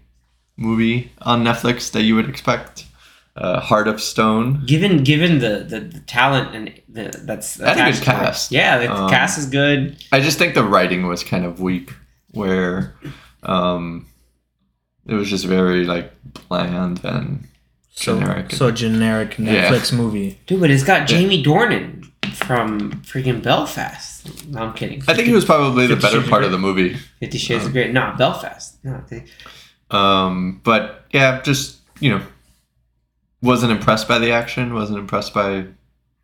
S3: movie on Netflix that you would expect. Uh, Heart of Stone.
S1: given given the the, the talent and the that's
S3: And a good
S1: attached to
S3: cast.
S1: yeah, the
S3: Um,
S1: cast is good.
S3: I just think the writing was kind of weak, where um, it was just very like bland and
S2: So,
S3: generic.
S2: so generic
S3: Yeah.
S2: Netflix movie.
S1: Dude, but it's got Jamie Dornan from freaking Belfast. No, I'm kidding.
S3: I think he was probably the better
S2: Shades of
S3: part of the movie.
S1: Fifty Shades of Grey. No, Belfast. No, they,
S3: Um, but yeah, just you know, wasn't impressed by the action. Wasn't impressed by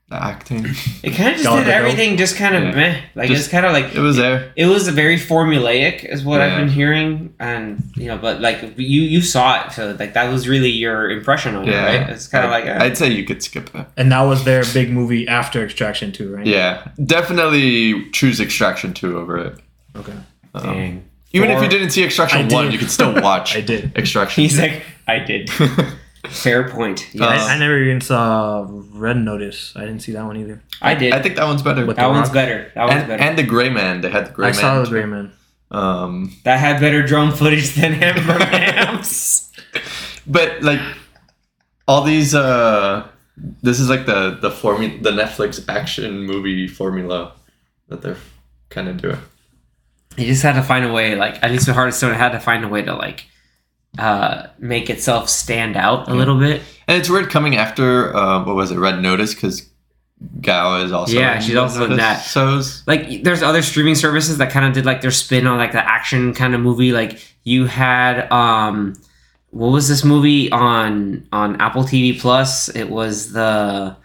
S3: the acting.
S1: it kind of just
S2: Gal
S1: did
S2: Gadot.
S1: everything just kind of
S3: Yeah.
S1: meh. Like
S3: Just-
S1: it's kind of like
S3: It was there.
S1: it was very formulaic is what I've been hearing and you know but like you you saw it so like that was really your impression on
S3: Yeah,
S1: it right it's kind of like uh,
S3: I'd say you could skip it.
S2: And that was their big movie after Extraction 2, right?
S3: Yeah, definitely choose Extraction two over it.
S2: Okay.
S3: Um,
S1: dang.
S3: even if you didn't see Extraction
S2: I
S3: one,
S2: did.
S3: you could still watch
S2: I did.
S3: Extraction.
S1: he's like I did fair point yes
S3: Uh,
S2: I, I never even saw Red Notice. I didn't see that one either.
S1: I did
S3: I think that one's better.
S2: With
S1: that one's
S2: Rock.
S1: better that one's
S3: and,
S1: better
S3: and the Gray Man. They had the Gray
S2: I
S3: Man.
S2: saw the. Gray Man.
S3: Um,
S1: that had better drone footage than Amber Mams
S3: but like all these, uh, this is like the the formula, the Netflix action movie formula that they're kind of doing.
S1: he just had to find a way like at least the Heart of Stone had to find a way to like uh make itself stand out a little bit
S3: And it's weird coming after uh, what was it, Red Notice, because Gal is also
S1: Yeah, she's also in that.
S3: So it's-
S1: like there's other streaming services that kind of did like their spin on like the action kind of movie like you had um what was this movie on on apple tv plus it was the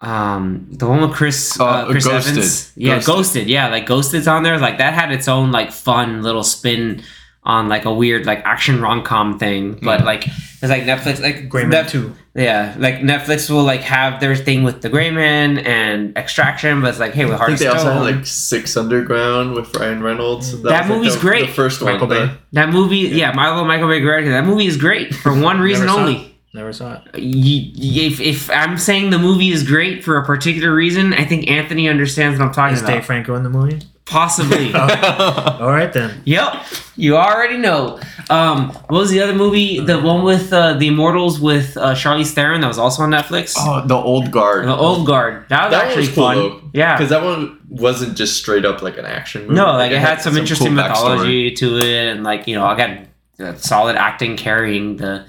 S1: um the one with chris
S3: Oh,
S1: uh, chris
S3: Ghosted.
S1: evans yeah
S3: Ghosted.
S1: ghosted. yeah like ghosted's on there like that had its own like fun little spin on like a weird like action rom-com thing but
S3: Mm.
S1: like it's like netflix like
S2: Gray Man
S1: Netf-
S2: 2.
S1: yeah like netflix will like have their thing with the gray man and extraction but it's like hey with
S3: I
S1: heart
S3: think
S1: of
S3: they also
S1: stone
S3: had like Six Underground with Ryan Reynolds.
S1: Mm. That
S3: was, like,
S1: movie's
S3: the,
S1: great.
S3: The first
S2: Michael
S3: one.
S2: Bay.
S1: That movie, yeah, Michael Michael Bay directed. That movie is great for one reason only.
S2: it. Never saw it.
S1: You, you- if, if I'm saying the movie is great for a particular reason, I think Anthony understands what I'm talking
S2: Is Dave
S1: about.
S2: Franco in the movie?
S1: Possibly.
S2: All right then.
S1: yep, you already know. Um, what was the other movie? The one with uh, the Immortals with uh, Charlize Theron that was also on Netflix.
S3: oh, the Old Guard.
S1: the Old Guard. That was
S3: that
S1: actually
S3: was cool
S1: fun.
S3: though.
S1: Yeah.
S3: because that one wasn't just straight up like an action movie.
S1: No, like it had some interesting
S3: cool backstory.
S1: mythology to it, and like you know, again, uh, solid acting carrying the,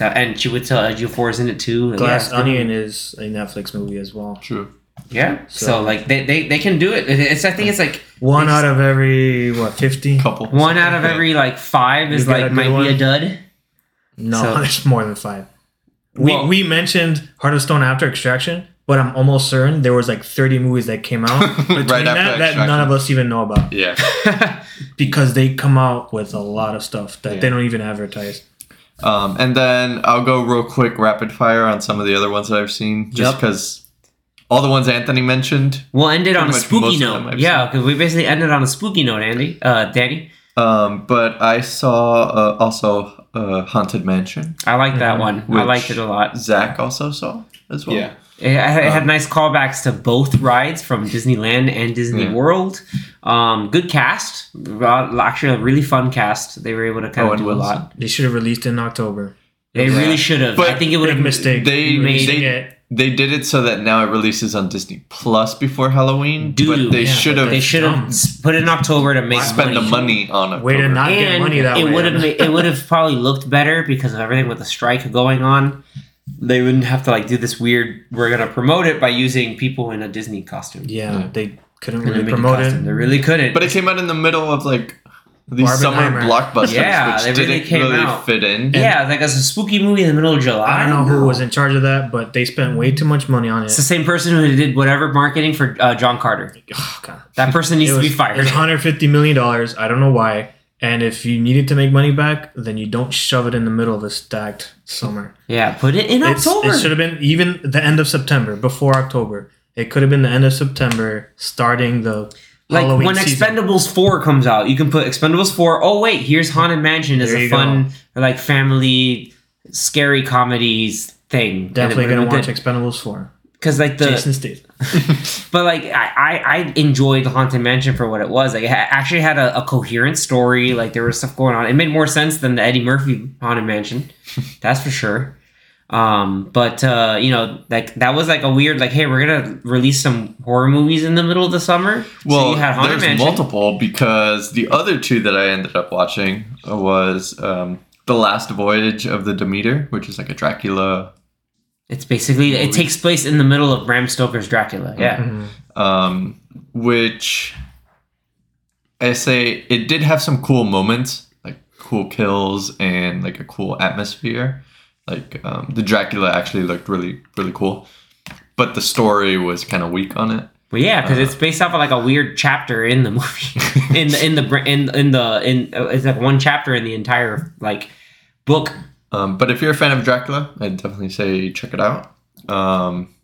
S1: and Chiwetel Ejiofor is in it too. and
S2: Glass Onion is a Netflix movie as well.
S3: True.
S1: Yeah. So,
S2: So-
S1: like they, they they can do it. It- It's I think it's like
S2: One out of every what fifty?
S3: Couple.
S1: one out of every like five is
S2: You got a
S1: like
S2: good
S1: might be a dud.
S2: No,
S1: So-
S2: there's more than five. We
S1: Well-
S2: we mentioned Heart of Stone after Extraction, but I'm almost certain there was like 30 movies that came out between
S3: Right after
S2: that that none of us even know about
S3: Yeah.
S2: because they come out with a lot of stuff that
S3: Yeah.
S2: they don't even advertise.
S3: Um, and then I'll go real quick rapid fire on some of the other ones that I've seen, just
S1: Yep.
S3: Because all the ones Anthony mentioned.
S1: we'll end it on a spooky
S3: most of them
S1: note. Yeah, because we basically ended on a spooky note, Andy. Uh, Danny.
S3: Um, but I saw uh, also uh, Haunted Mansion.
S1: I like that one. I liked it a lot.
S3: Zach also saw as well.
S4: Yeah.
S1: It, it had
S3: Um,
S1: nice callbacks to both rides from Disneyland and Disney
S3: Yeah.
S1: World. Um, good cast. Actually, a really fun cast. They were able to kind of
S3: Owen
S1: do a lot.
S2: They should have released it in October.
S1: They
S3: Yeah.
S1: really should have.
S3: But
S1: I think it would
S2: Big
S1: have
S2: mistake.
S3: They
S1: Made
S3: they,
S2: it.
S3: They did it so that now it releases on Disney Plus before Halloween.
S1: Dude,
S3: but they
S2: yeah,
S3: should have
S1: They should have put it in October to make
S3: spent the money on it.
S2: Way to not get
S1: and
S2: money that
S1: it
S2: way.
S1: would have it would have probably looked better because of everything with the strike going on. They wouldn't have to like do this weird. We're gonna promote it by using people in a Disney costume.
S2: yeah,
S3: Yeah.
S2: they couldn't really promote it.
S1: They really couldn't.
S3: But it came out in the middle of like these summer
S2: Barbenheimer.
S3: blockbusters,
S1: Yeah,
S3: which
S1: they really
S3: didn't
S1: came
S3: really
S1: out.
S3: fit in.
S1: yeah, like as a spooky movie in the middle of July.
S2: I don't know who was in charge of that, but they spent way too much money on it.
S1: It's the same person who did whatever marketing for uh, John Carter.
S2: Oh, God.
S1: That person needs
S2: It
S1: to be fired.
S2: It was 150 million dollars. I don't know why. And if you needed to make money back, then you don't shove it in the middle of a stacked summer.
S1: yeah, put it in
S2: It's,
S1: October.
S2: it should have been even the end of September, before October. It could have been the end of September, starting the
S1: like
S2: Halloween
S1: when
S2: season.
S1: Expendables four comes out, you can put Expendables four. Oh wait, here's Haunted Mansion as
S2: There
S1: a fun like family scary comedies thing.
S2: Definitely gonna watch Expendables 4.
S1: because like the
S2: Jason Statham.
S1: but like I, I I enjoyed the Haunted Mansion for what it was. Like it actually had a, a coherent story. Like there was stuff going on. It made more sense than the Eddie Murphy Haunted Mansion. That's for sure. Um, but uh, you know, like that was like a weird like, hey, we're gonna release some horror movies in the middle of the summer.
S3: Well,
S1: so you had
S3: there's
S1: Mansion.
S3: multiple because the other two that I ended up watching was um, The Last Voyage of the Demeter, which is like a Dracula.
S1: It's basically it takes place in the middle of Bram Stoker's Dracula. Yeah.
S2: Mhm.
S3: um, which I say it did have some cool moments, like cool kills and like a cool atmosphere. Like um, the Dracula actually looked really, really cool, but the story was kind of weak on it.
S1: But yeah, because
S3: Uh.
S1: it's based off of like a weird chapter in the movie, in the in the in in the in uh, it's like one chapter in the entire like book.
S3: Um, but if you're a fan of Dracula, I'd definitely say check it out. Um,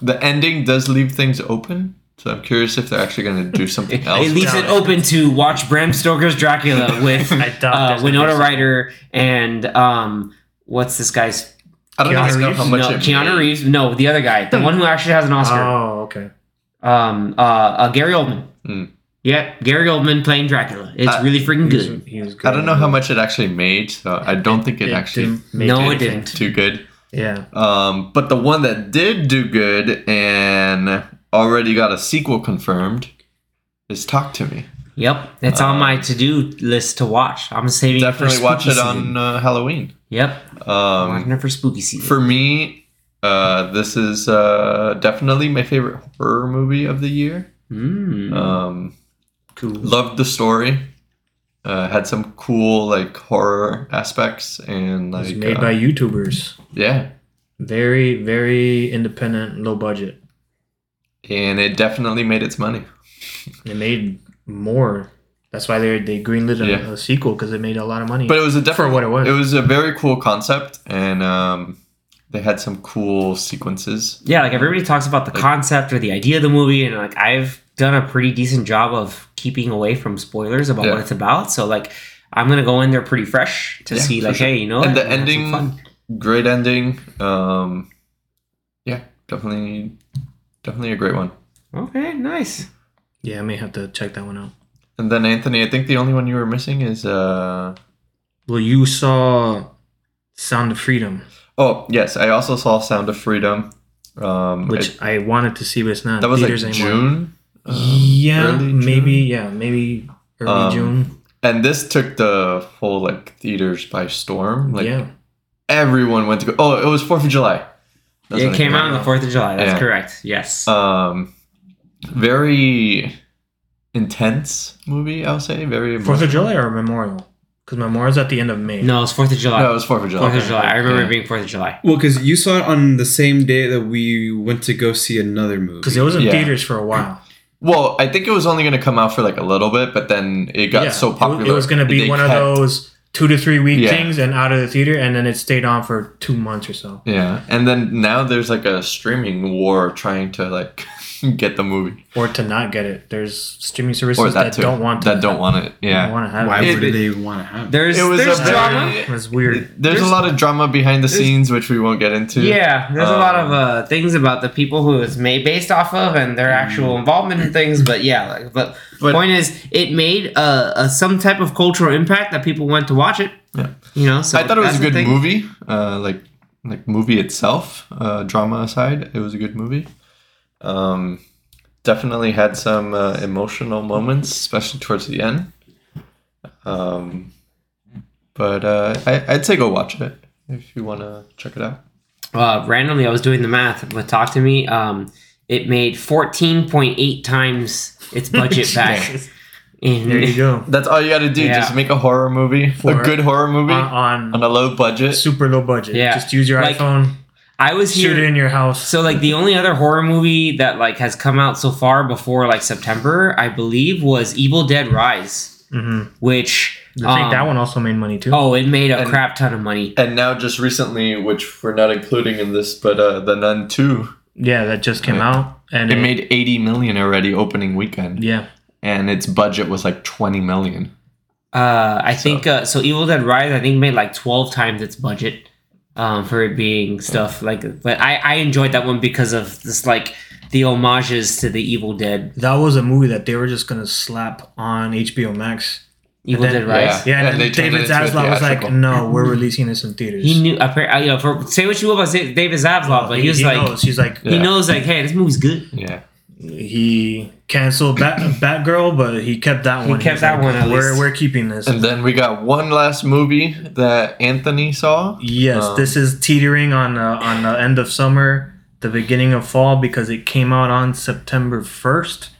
S3: the ending does leave things open, so I'm curious if they're actually going to do something
S1: It,
S3: else.
S1: it leaves it
S2: it.
S1: open to watch Bram Stoker's Dracula with uh,
S2: there's gonna be
S1: Winona. Ryder and um what's this guy's
S3: I don't
S2: Keanu
S3: know
S2: Reeves?
S3: how much
S1: no, Keanu
S3: made.
S1: Reeves? No, the other guy, the one who actually has an Oscar.
S2: Oh, okay.
S1: Um, uh, uh Gary Oldman.
S3: Hmm.
S1: Yeah, Gary Oldman playing Dracula. It's
S3: Uh,
S1: really freaking
S2: He was,
S1: good.
S2: he was good.
S3: I don't know how much it actually made, so I don't think it, actually
S2: didn't
S1: No, it didn't.
S3: too good.
S2: Yeah.
S3: Um, but the one that did do good and already got a sequel confirmed is Talk to Me.
S1: Yep, it's on my to-do list to watch. I'm saving it for
S3: Definitely watch it on uh, Halloween.
S1: Yep,
S3: Um,
S1: watching it for spooky season.
S3: For me, uh, this is uh, definitely my favorite horror movie of the year.
S1: Mm,
S3: Um,
S1: cool.
S3: loved the story. Uh, had some cool like horror aspects and
S2: It was
S3: like
S2: made
S3: uh,
S2: by YouTubers.
S3: yeah,
S2: Very, very independent, low budget.
S3: and it definitely made its money.
S2: It made more. That's why they they greenlit a,
S3: Yeah.
S2: a sequel because it made a lot of money.
S3: But it was a
S2: different
S3: definitely
S2: what it was.
S3: It was a very cool concept, and um, they had some cool sequences.
S1: Yeah, like everybody talks about the concept or the idea of the movie, and like I've done a pretty decent job of keeping away from spoilers about
S3: Yeah.
S1: what it's about. So like I'm gonna go in there pretty fresh to
S3: Yeah,
S1: see like,
S3: sure.
S1: hey, you know,
S3: And the
S1: We're gonna have some
S3: ending- Great ending. Um, yeah, definitely, definitely a great one.
S1: Okay, nice.
S2: Yeah, I may have to check that one out.
S3: And then Anthony, I think the only one you were missing is uh
S2: Well, you saw Sound of Freedom,
S3: oh yes, I also saw Sound of Freedom. Um,
S2: which I, wanted to see, but it's not.
S3: That was like
S2: theaters anymore.
S3: June. uh,
S2: yeah,
S3: June?
S2: maybe. Yeah, maybe early
S3: Um,
S2: June.
S3: And this took the whole like theaters by storm. Like
S2: yeah,
S3: everyone went to go. Oh, it was Fourth of July. That's
S1: it came out on the Fourth of July. That's
S3: Yeah.
S1: correct. Yes.
S3: Um, very intense movie. I'll say very.
S2: Fourth of July or Memorial? Because Memorial's at the end of May.
S1: no, it's Fourth of July.
S3: No, it was Fourth of July.
S1: Fourth of July. I remember
S3: Yeah.
S1: it being Fourth of July.
S4: Well, because you saw it on the same day that we went to go see another movie.
S2: because it was in
S3: Yeah.
S2: theaters for a while.
S3: Well, I think it was only going to come out for like a little bit, but then it got
S2: yeah,
S3: so
S2: it was-
S3: popular.
S2: It was going to be
S3: they
S2: one
S3: kept-
S2: of those two to three week
S3: Yeah.
S2: things and out of the theater, and then it stayed on for two months or so.
S3: Yeah, and then now there's like a streaming war trying to like get the movie
S2: or to not get it. There's streaming services
S3: or that,
S2: that, don't want to
S3: that don't want it. Yeah,
S2: want to have
S4: Why
S2: it.
S4: would
S1: It-
S4: they want to have? it?
S1: There's drama.
S3: It was
S1: there's
S3: a very-
S1: drama.
S2: It's weird.
S3: there's,
S1: There's-
S3: a lot of drama behind the scenes which we won't get into.
S1: Yeah, there's a lot of
S3: Um,
S1: uh, things about the people who it's made based off of and their actual involvement in things. But yeah, like, but,
S3: But-
S1: point is, it made uh, a, some type of cultural impact that people went to watch it.
S3: Yeah.
S1: You know, so
S3: I thought it was a good movie. Uh, like like movie itself, uh, drama aside, it was a good movie. Um, definitely had some uh, emotional moments, especially towards the end. Um, but uh, I, I'd say go watch it if you want to check it out.
S1: Uh, randomly, I was doing the math with Talk to Me. Um, it made 14.8 times its budget back. in,
S2: There you go.
S3: That's all you got to do.
S1: Yeah.
S3: Just make a horror movie,
S2: For-
S3: a good horror movie
S2: On,
S3: on
S2: on
S3: a low budget.
S2: super low budget.
S1: Yeah.
S2: Just use your
S1: Like,
S2: iPhone,
S1: I was
S2: shoot it
S1: here.
S2: in your house.
S1: So like the only other horror movie that like has come out so far before like September, I believe, was Evil Dead Rise,
S2: hmm
S1: which
S2: I think
S1: um,
S2: that one also made money too.
S1: Oh, it made a
S3: And-
S1: crap ton of money.
S3: And now, just recently, which we're not including in this, but uh, The Nun 2,
S2: Yeah, that just came
S3: Yeah.
S2: out, and
S3: it made 80 million already opening weekend.
S2: yeah.
S3: and its budget was like 20 million.
S1: Uh, I think uh, so. Evil Dead Rise, I think made like twelve times its budget um, for it being stuff like. But I I enjoyed that one because of this like the homages to the Evil Dead.
S2: That was a movie that they were just gonna slap on HBO Max.
S1: Evil
S2: then-
S1: Dead Rise.
S2: Yeah,
S3: Yeah,
S2: and
S3: they
S2: then David
S3: into
S2: Zaslav was like, "No, we're releasing this in theaters."
S1: He knew. uh, You know, for say what you will about David Zaslav, but he, was like
S2: knows. he's like,
S1: he knows like, hey, this movie's good.
S3: Yeah.
S2: He canceled Bat Batgirl, but he kept that
S1: He
S2: one.
S1: kept
S2: He's
S1: that one at
S2: We're
S1: least."
S2: we're keeping this.
S3: And then we got one last movie that Anthony saw.
S2: Yes,
S3: Um,
S2: this is teetering on uh, on the end of summer, the beginning of fall because it came out on September first.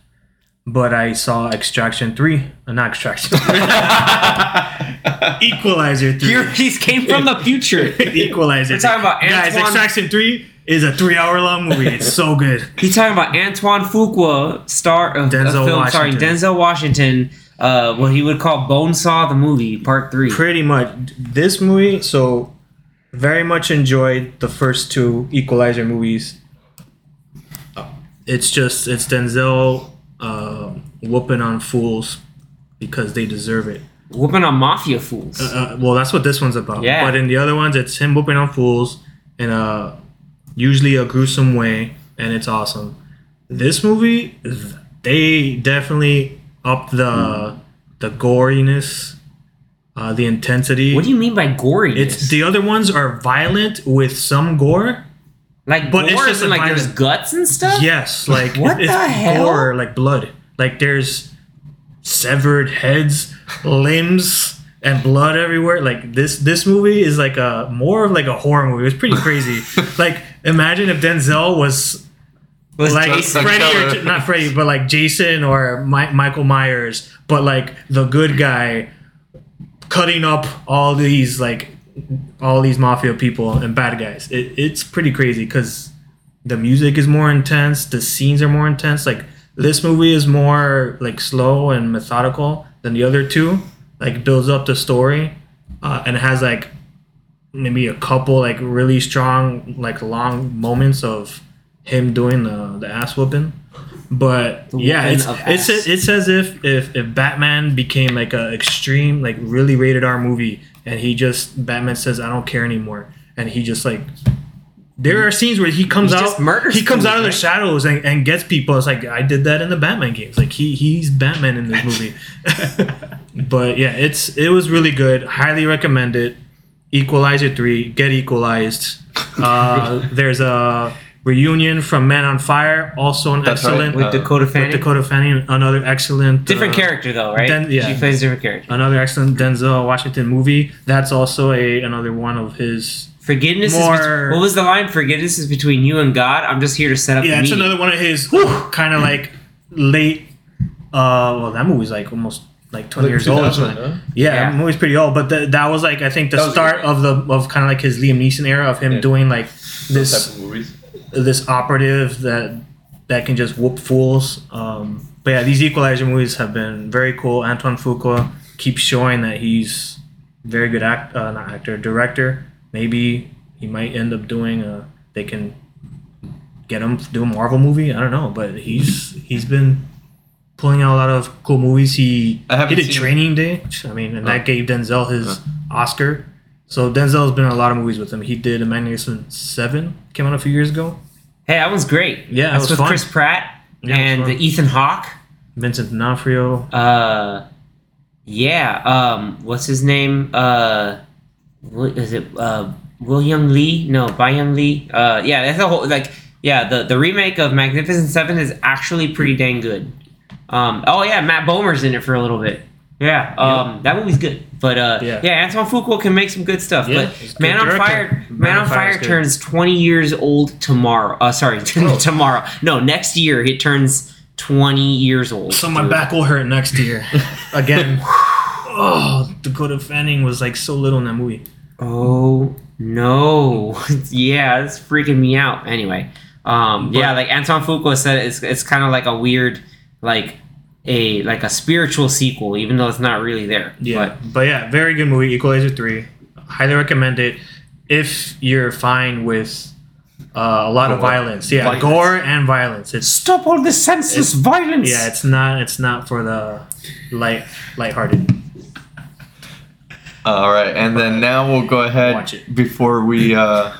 S2: But I saw Extraction three, uh, not Extraction, Equalizer three.
S1: Here, he came from the future.
S2: Equalizer.
S1: We're talking about
S2: guys. Extraction three is a three hour long movie. It's so good.
S1: He's talking about Antoine Fuqua, star of
S2: Denzel
S1: a film starring
S2: Washington.
S1: Denzel Washington. Uh, what he would call Bonesaw the movie, part three.
S2: Pretty much this movie. So very much enjoyed the first two Equalizer movies. It's just it's Denzel uh, whooping on fools because they deserve it.
S1: Whooping on mafia fools.
S2: Uh, well, that's what this one's about.
S1: Yeah.
S2: But in the other ones, it's him whooping on fools in a usually a gruesome way, and it's awesome. This movie, they definitely up the the goriness, uh, the intensity.
S1: what do you mean by gory?
S2: It's the other ones are violent with some gore.
S1: like
S2: but
S1: gore
S2: it's just
S1: like there's guts and stuff.
S2: Yes, like
S1: What the hell?
S2: gore, like blood. Like there's severed heads, limbs, and blood everywhere. Like this, this movie is like a more of like a horror movie. It's pretty crazy. like imagine if Denzel was
S1: Was
S2: like
S1: Jason-
S2: Freddy or not Freddy, but like Jason or Mi- Michael Myers, but like the good guy cutting up all these like all these mafia people and bad guys. It, it's pretty crazy because the music is more intense, the scenes are more intense. Like this movie is more like slow and methodical than the other two. Like builds up the story, uh, and it has like maybe a couple like really strong like long moments of him doing the the ass whooping. But yeah, it's it's
S1: ass.
S2: it's as if if if Batman became like a extreme like really rated R movie, and he just Batman says I don't care anymore, and he just like. There are scenes where he comes out,
S1: murders
S2: he comes out of the shadows and, and gets people. It's like I did that in the Batman games. Like he he's Batman in this movie. but yeah, it's it was really good. Highly recommend it. Equalizer three, get equalized. Uh, there's a reunion from Men on Fire, also an
S3: That's right.
S2: excellent
S1: with
S3: Uh,
S1: Dakota Fanning.
S2: with Dakota Fanning, another excellent
S1: different
S2: uh,
S1: character though, right?
S2: then- yeah.
S1: She plays a different character.
S2: another excellent Denzel Washington movie. That's also a another one of his.
S1: Forgiveness
S2: More-
S1: is bet- what was the line? Forgiveness is between you and God. I'm just here to set up.
S2: Yeah,
S1: the
S2: it's another one of his kind of like late. Uh, well, that movie's like almost like twenty years old. or something.
S3: huh?
S2: Yeah,
S1: Yeah.
S2: that movie's pretty old, but th- that was like I think the start of the of kind of like his Liam Neeson era of him
S3: Yeah.
S2: doing like this
S3: type of movies.
S2: this operative that that can just whoop fools. Um, but yeah, these Equalizer movies have been very cool. Antoine Fuqua keeps showing that he's very good act, uh, not actor, director. Maybe he might end up doing. A, they can get him do a Marvel movie. I don't know, but he's he's been pulling out a lot of cool movies. He
S3: I
S2: did
S3: seen-
S2: Training Day. I mean, and
S3: Oh.
S2: that gave Denzel his Oscar. So Denzel's been in a lot of movies with him. He did a Magnificent Seven, came out a few years ago.
S1: Hey, that was great.
S2: Yeah, it
S1: that's
S2: was
S1: with
S2: fun.
S1: Chris Pratt
S2: Yeah,
S1: and. Ethan Hawke.
S2: Vincent D'Onofrio.
S1: Uh, yeah. Um, what's his name? Uh, what is it? Uh, William Lee? No, Byung Lee. Uh, yeah, that's a whole like yeah. The the remake of Magnificent Seven is actually pretty dang good. Um, oh yeah, Matt Bomer's in it for a little bit. Yeah, um, that movie's good. But uh,
S2: Yeah.
S1: yeah. Antoine Fuqua can make some good stuff.
S2: Yeah,
S1: but Man on. Fire, Man,
S2: Man
S1: on
S2: Fire
S1: Fire turns twenty years old tomorrow. Uh, sorry, tomorrow. No, next year it turns twenty years old.
S2: So my
S1: dude.
S2: back will hurt next year. Again. oh, Dakota Fanning was like so little in that movie.
S1: Oh no! yeah, it's freaking me out. Anyway, um,
S2: But-
S1: yeah, like Anton Fuqua said, it's it's kind of like a weird, like a like a spiritual sequel, even though it's not really there.
S2: Yeah, but, yeah, very good movie. Equalizer three, highly recommend it if you're fine with uh, a lot of violence. Yeah,
S3: Violence.
S2: gore and violence.
S1: But
S2: It's
S1: stop all the senseless violence.
S2: yeah, it's not it's not for the light lighthearted.
S3: All right, and then now we'll go ahead
S2: Watch it.
S3: before we uh,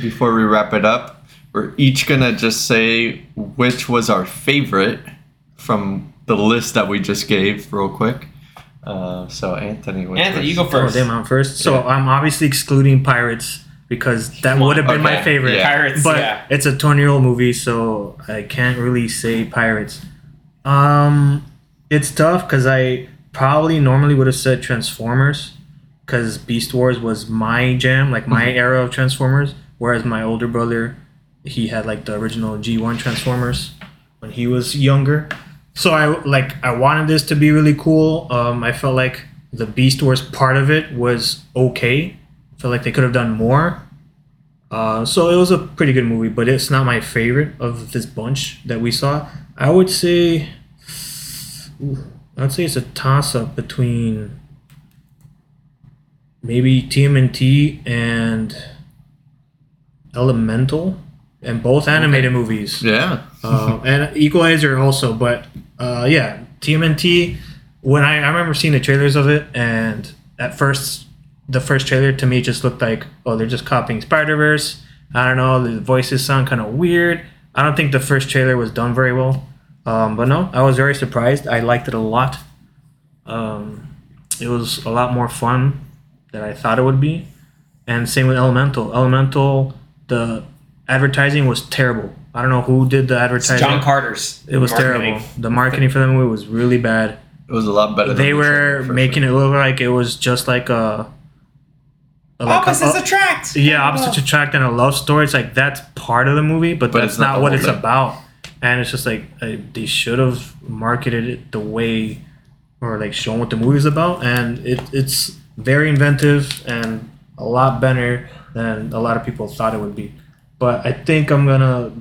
S3: before we wrap it up. We're each gonna just say which was our favorite from the list that we just gave, real quick. Uh, so Anthony, which
S1: Anthony,
S3: was-
S1: you go
S2: Oh,
S1: first.
S2: damn, I'm first. So
S3: Yeah.
S2: I'm obviously excluding Pirates because that would have been my favorite.
S3: yeah.
S1: Pirates,
S2: but
S1: yeah.
S2: it's a 20 year old movie, so I can't really say Pirates. Um, it's tough because I probably normally would have said Transformers because Beast Wars was my jam, like my era of Transformers. Whereas my older brother, he had like the original G1 Transformers when he was younger. So I like I wanted this to be really cool. Um, I felt like the Beast Wars part of it was okay. I felt like they could have done more. Uh, so it was a pretty good movie, but it's not my favorite of this bunch that we saw. I would say, ooh, I'd say it's a toss up between maybe TMNT and Elemental, and both animated movies
S3: yeah,
S2: uh, and Equalizer also. But uh, yeah, TMNT. When I, I remember seeing the trailers of it, and at first, the first trailer to me just looked like, oh, they're just copying Spider Verse. I don't know, the voices sound kind of weird. I don't think the first trailer was done very well. Um, but no, I was very surprised. I liked it a lot. Um, it was a lot more fun than I thought it would be. And same with Elemental. Elemental, the advertising was terrible. I don't know who did the
S1: It's
S2: advertising.
S1: John Carter's.
S2: It was
S1: marketing.
S2: terrible. The marketing for the movie was really bad.
S3: it was a lot better.
S2: They
S3: the
S2: were
S3: trailer,
S2: making it look like it was just like a. a- like a-
S1: Opposites
S2: a-
S1: attract.
S2: yeah, opposites attract and a love story. It's like that's part of the movie, but,
S3: But
S2: that's
S3: it's not
S2: not, what it's
S3: thing.
S2: about. And it's just like uh, they should have marketed it the way, or like shown what the movie's about. And it, it's very inventive and a lot better than a lot of people thought it would be. But I think I'm gonna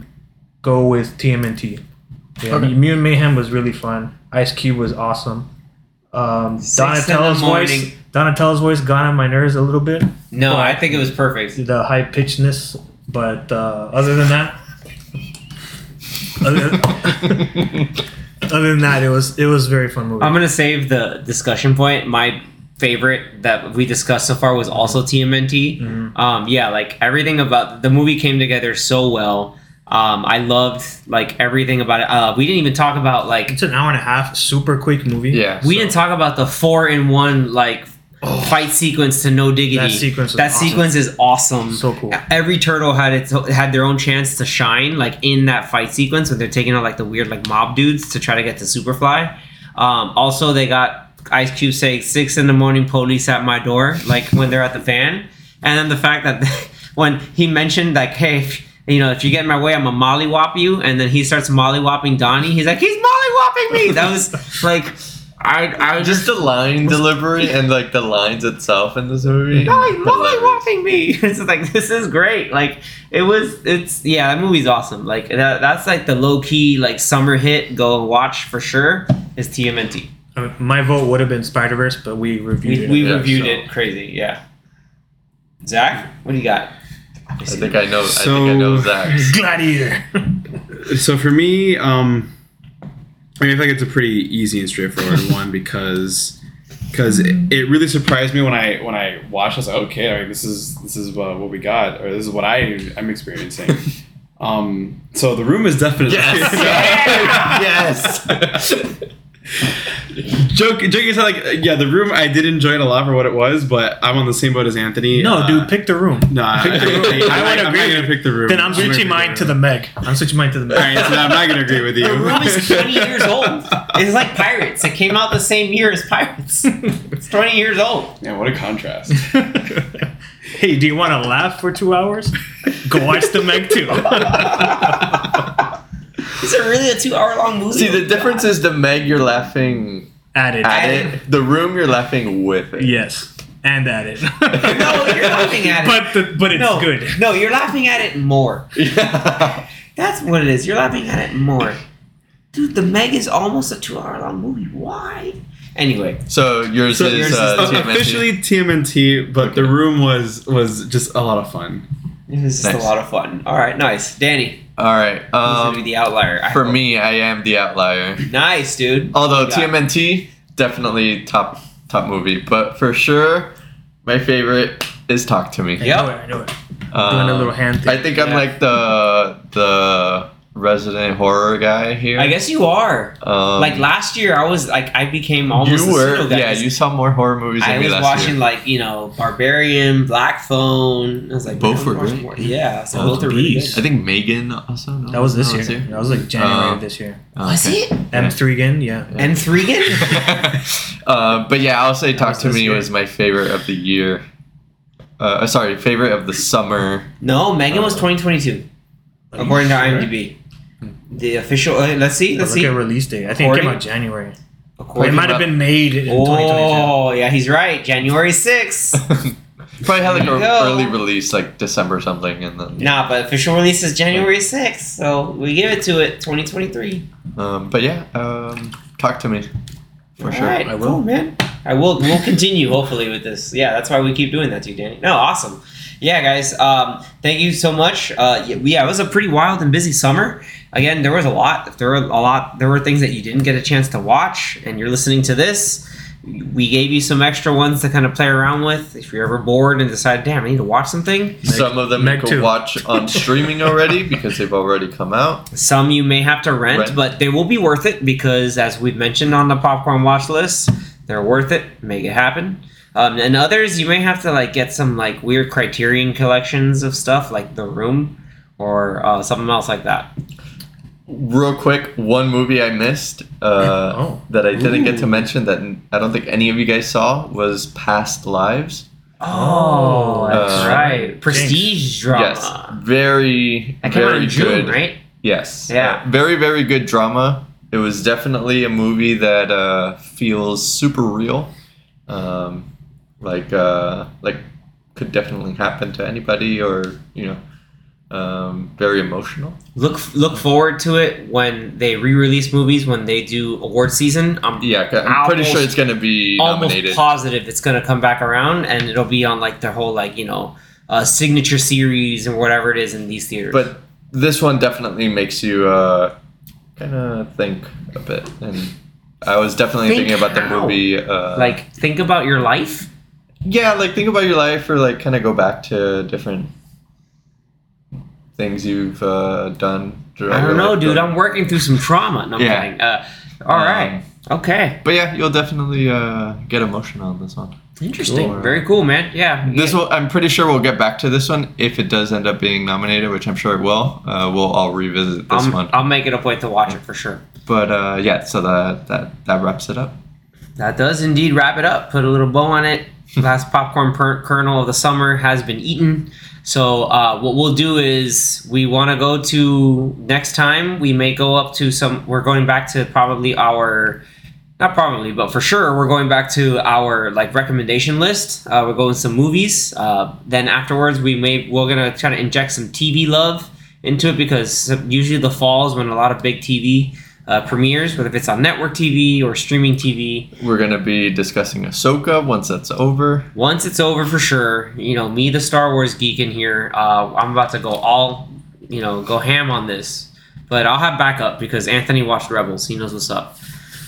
S2: go with TMNT. Yeah,
S3: Okay.
S2: Mutant Mayhem was really fun. Ice Cube was awesome. Um,
S1: Six in the
S2: Donatello's voice. Donatello's voice got on my nerves a little bit
S1: No, I think it was perfect.
S2: the high pitchedness, but uh, other than that, other, other than that, it was it was a very fun movie.
S1: I'm gonna save the discussion point. My favorite that we discussed so far was also TMNT.
S2: Mm-hmm.
S1: Um, yeah, like everything about the movie came together so well. Um, I loved like everything about it. Uh, we didn't even talk about like
S2: it's an hour and a half, super quick movie.
S3: Yeah,
S1: we
S3: so-
S1: didn't talk about the four in one like fight sequence to no diggity.
S2: That sequence was
S1: That
S2: awesome.
S1: sequence is awesome.
S2: So cool.
S1: Every turtle had its had their own chance to shine, like in that fight sequence when they're taking out like the weird like mob dudes to try to get to Superfly. Um, also, they got Ice Cube saying six in the morning, police at my door, like when they're at the fan, and then the fact that when he mentioned like, hey. If, you know, if you get in my way, I'm a mollywop you, and then he starts mollywopping Donnie. He's like, he's mollywopping me. That was like, I, I was
S3: just
S1: just
S3: the line delivery and like the lines itself in this movie.
S1: no, he's
S3: hilarious.
S1: mollywopping me. It's like this is great. Like it was. It's yeah, that movie's awesome. Like that, that's like the low key like summer hit. Go watch for sure. Is TMNT.
S2: I my vote would have been Spider Verse, but we reviewed
S1: We,
S2: it.
S1: we reviewed
S3: so-
S1: it crazy. Yeah. Zach, what do you got?
S3: I think I know. I think I know
S4: So-
S3: Zach's.
S2: Gladiator.
S4: So for me, um, I mean, I think it's a pretty easy and straightforward one because because it, it really surprised me when I when I watched. I was like, okay, like, this is this is what, what we got, or this is what I I'm experiencing. um, so the room is definitely
S3: Yes. yes.
S4: Joke, joking aside, like yeah, the room I did enjoy it a lot for what it was, but I'm on the same boat as Anthony.
S2: No,
S4: Uh,
S2: dude, pick the room.
S4: No, I,
S2: Pick the room.
S4: I,
S2: I would
S4: I'm not gonna pick the room.
S2: Then I'm
S4: gonna
S2: switching
S4: pick
S2: mine to the Meg. I'm switching mine to the Meg.
S4: All right, so I'm not gonna agree with you.
S1: The room is 20 years old. It's like Pirates. It came out the same year as Pirates. It's 20 years old.
S4: yeah, what a contrast.
S2: hey, do you want to laugh for two hours? Go watch the Meg too.
S1: Is it really a two-hour long movie?
S3: See, the difference is the Meg you're laughing
S2: Added.
S3: at
S1: Added.
S3: it. The room you're laughing with it.
S2: Yes, and at it.
S1: No, you're laughing at it.
S2: But the, but it's
S1: no,
S2: good.
S1: No, you're laughing at it more.
S3: Yeah.
S1: That's what it is. You're laughing at it more. Dude, The Meg is almost a two-hour long movie. Why? Anyway,
S3: So yours
S4: So
S3: is
S1: yours is
S3: uh,
S4: Uh,
S3: TMNT.
S4: officially TMNT, but
S3: Okay.
S4: the room was was just a lot of fun.
S1: it was just
S3: Nice.
S1: a lot of fun. All right, nice. Danny,
S3: All right.
S1: who's gonna be
S3: Um,
S1: the outlier? I
S3: for
S1: hope.
S3: me, I am the outlier.
S1: nice, dude.
S3: Although
S1: You.
S3: TMNT definitely top top movie, but for sure, my favorite is Talk to Me.
S2: I
S1: Yep.
S2: know it. I know it.
S3: Um,
S2: Doing a little hand thing.
S3: I think I'm
S1: Yeah.
S3: like the the resident horror guy here.
S1: I guess you are.
S3: Um,
S1: like last year, I was like, I became almost
S3: you
S1: a
S3: were
S1: pseudo guy.
S3: yeah. You saw more horror movies than
S1: I
S3: me
S1: was
S3: last
S1: watching
S3: year.
S1: like you know Barbarian, Black Phone. I was like
S3: Both were
S1: I'm
S3: great.
S1: Yeah, so both are really good.
S3: I think Megan also. No,
S2: That was this
S3: no,
S2: year. That was like January
S3: Uh,
S2: of this year.
S3: Oh,
S1: Was it?
S2: M three again, yeah.
S1: M three again?
S3: uh, but yeah, I'll say Talk to Me
S2: year.
S3: was my favorite of the year. Uh, sorry, favorite of the summer.
S1: no, Megan was 2022, according to IMDb. The official. Uh, let's see. Let's
S2: Look
S1: see.
S2: at release date. I think it came
S1: According-
S2: out January. But it might have been made in 2022.
S1: Oh, yeah, he's right. January 6th.
S3: Probably had like an early release, like December something, and then.
S1: nah, but official release is January 6th, so we give it to it 2023.
S3: Um, but yeah, um, talk to me for sure.
S1: All right,
S2: I will.
S1: cool, man. I will. We'll continue hopefully with this. Yeah, that's why we keep doing that to you, Danny. No, awesome. Yeah, guys. Um, thank you so much. Uh, yeah, yeah, it was a pretty wild and busy summer. Again, there was a lot. There were a lot. There were things that you didn't get a chance to watch, and you're listening to this. We gave you some extra ones to kind of play around with. If you're ever bored and decide, damn, I need to watch something.
S3: Some of them
S2: Meg
S3: you can watch on streaming already because they've already come out.
S1: Some you may have to rent,
S3: Rent.
S1: but they will be worth it because, as we've mentioned on the popcorn watch list, they're worth it. Make it happen. Um, and others, you may have to like get some like weird Criterion collections of stuff, like The Room or uh, something else like that.
S3: Real quick, one movie I missed uh,
S2: Oh.
S3: that I didn't get to mention that I don't think any of you guys saw was Past Lives.
S1: Oh, that's
S3: Uh,
S1: right. Prestige drama.
S3: Yes, very,
S1: That came out
S3: very
S1: in June,
S3: good.
S1: right?
S3: Yes.
S1: Yeah.
S3: Uh, very, very good drama. It was definitely a movie that uh, feels super real. Um, like, uh, like could definitely happen to anybody, or you know, um, very emotional.
S1: Look look forward to it when they re-release movies when they do award season. I'm
S3: Yeah, I'm pretty sure it's gonna be
S1: almost
S3: nominated.
S1: positive it's gonna come back around and it'll be on like their whole like you know uh, signature series or whatever it is in these theaters.
S3: But this one definitely makes you uh, kind of think a bit, and I was definitely
S1: Think
S3: thinking about the movie. Uh,
S1: like think about your life.
S3: Yeah, like think about your life, or like kind of go back to different things you've uh, done.
S1: I don't know, dude. I'm working through some trauma. No, I'm
S3: Yeah.
S1: kidding. Uh, all
S3: Um,
S1: right. Okay.
S3: But yeah, you'll definitely uh, get emotional on this one.
S1: Interesting.
S3: cool.
S1: Very cool, man. Yeah.
S3: This
S1: yeah.
S3: will. I'm pretty sure we'll get back to this one if it does end up being nominated, which I'm sure it will. Uh, we'll all revisit this
S1: I'm-
S3: one.
S1: I'll make it a point to watch it for sure.
S3: But uh, yeah, so that that that wraps it up.
S1: That does indeed wrap it up. Put a little bow on it. Last popcorn per- kernel of the summer has been eaten. So uh, what we'll do is we want to go to next time. We may go up to some. We're going back to probably our. Not probably, but for sure, we're going back to our like recommendation list. Uh, we're going some movies. Uh, then afterwards, we may we're gonna try to inject some TV love into it because usually the fall is when a lot of big TV uh, premieres, whether it's on network TV or streaming TV.
S3: We're gonna be discussing Ahsoka once that's over.
S1: Once it's over for sure, you know, me, the Star Wars geek in here, uh, I'm about to go all, you know, go ham on this. But I'll have backup because Anthony watched Rebels. He knows what's up.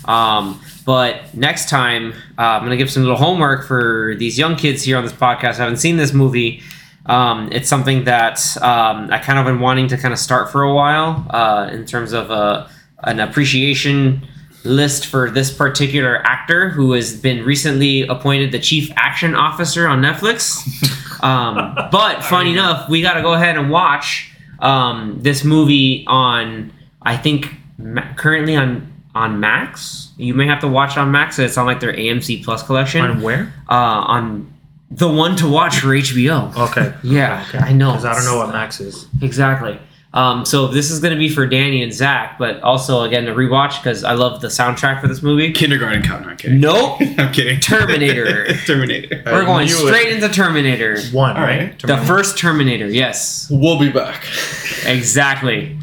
S1: Um, but next time, uh, I'm going to give some little homework for these young kids here on this podcast. I haven't seen this movie. Um, it's something that um, I kind of been wanting to kind of start for a while uh, in terms of uh, an appreciation list for this particular actor who has been recently appointed the chief action officer on Netflix. Um, but funny enough, we got to go ahead and watch um, this movie on, I think, ma- currently on on Max. You may have to watch it on Max. It's on like their AMC Plus collection.
S2: On where?
S1: uh, on the one to watch for HBO.
S2: Okay.
S1: Yeah,
S2: Okay.
S1: I know.
S2: Because I don't know what Max is.
S1: Exactly. Um, so this is going to be for Danny and Zach, but also again to rewatch because I love the soundtrack for this movie.
S4: Kindergarten count. No, I'm kidding.
S1: Nope.
S4: I'm kidding.
S1: Terminator.
S4: Terminator.
S1: We're going
S3: knew
S1: straight into Terminator.
S2: One,
S4: All right.
S2: right?
S1: The first Terminator, yes,
S3: We'll be back.
S1: exactly.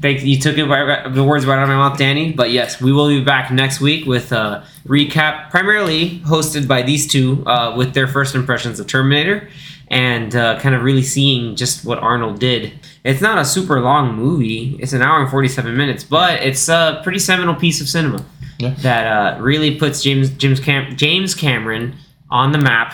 S1: Thank you. Took it right, the words right out of my mouth, Danny. But yes, we will be back next week with a recap, primarily hosted by these two, uh, with their first impressions of Terminator, and uh, kind of really seeing just what Arnold did. It's not a super long movie; it's an hour and forty-seven minutes, but it's a pretty seminal piece of cinema
S3: Yeah.
S1: that uh, really puts James James Cam- James Cameron on the map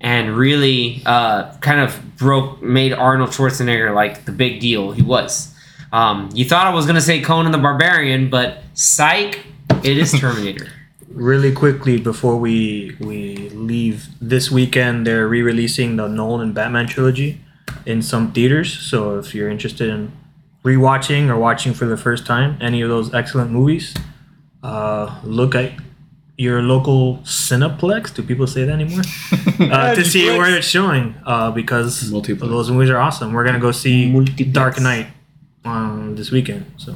S1: and really uh, kind of broke made Arnold Schwarzenegger like the big deal he was. Um, you thought I was gonna say Conan the Barbarian, but psych, it is Terminator.
S2: Really quickly before we we leave this weekend, they're re-releasing the Nolan and Batman trilogy in some theaters. So if you're interested in rewatching or watching for the first time any of those excellent movies, uh, look at your local Cineplex. Do people say that anymore? uh, to see where it's showing, uh, because
S4: Multiplex.
S2: those movies are awesome. We're gonna go see
S1: Multiplex.
S2: Dark Knight um, this weekend. So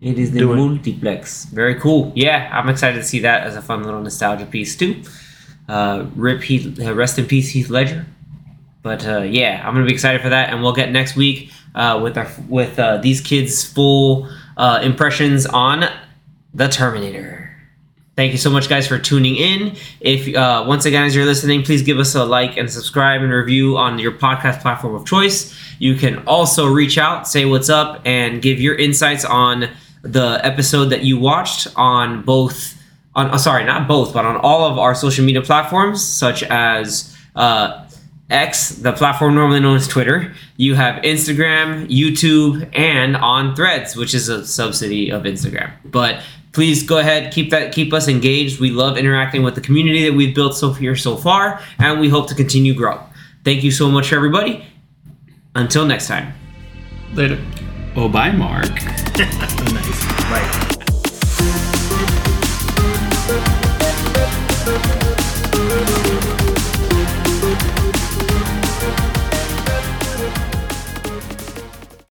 S1: It is the
S2: Do it.
S1: multiplex. Very cool. Yeah, I'm excited to see that as a fun little nostalgia piece too. Uh, rip Heath, uh, rest in peace, Heath Ledger. But uh, yeah, I'm gonna be excited for that, and we'll get next week uh, with our with uh, these kids' full uh, impressions on the Terminator. Thank you so much, guys, for tuning in. If uh, once again, as you're listening, please give us a like and subscribe and review on your podcast platform of choice. You can also reach out, say what's up, and give your insights on the episode that you watched on both. On uh, sorry, not both, but on all of our social media platforms, such as uh, X, the platform normally known as Twitter. You have Instagram, YouTube, and on Threads, which is a subsidy of Instagram. But please go ahead, keep that, keep us engaged. We love interacting with the community that we've built so here so far, and we hope to continue grow. Thank you so much, everybody. Until next time.
S3: Later.
S4: Oh, bye, Mark.
S2: nice. Right.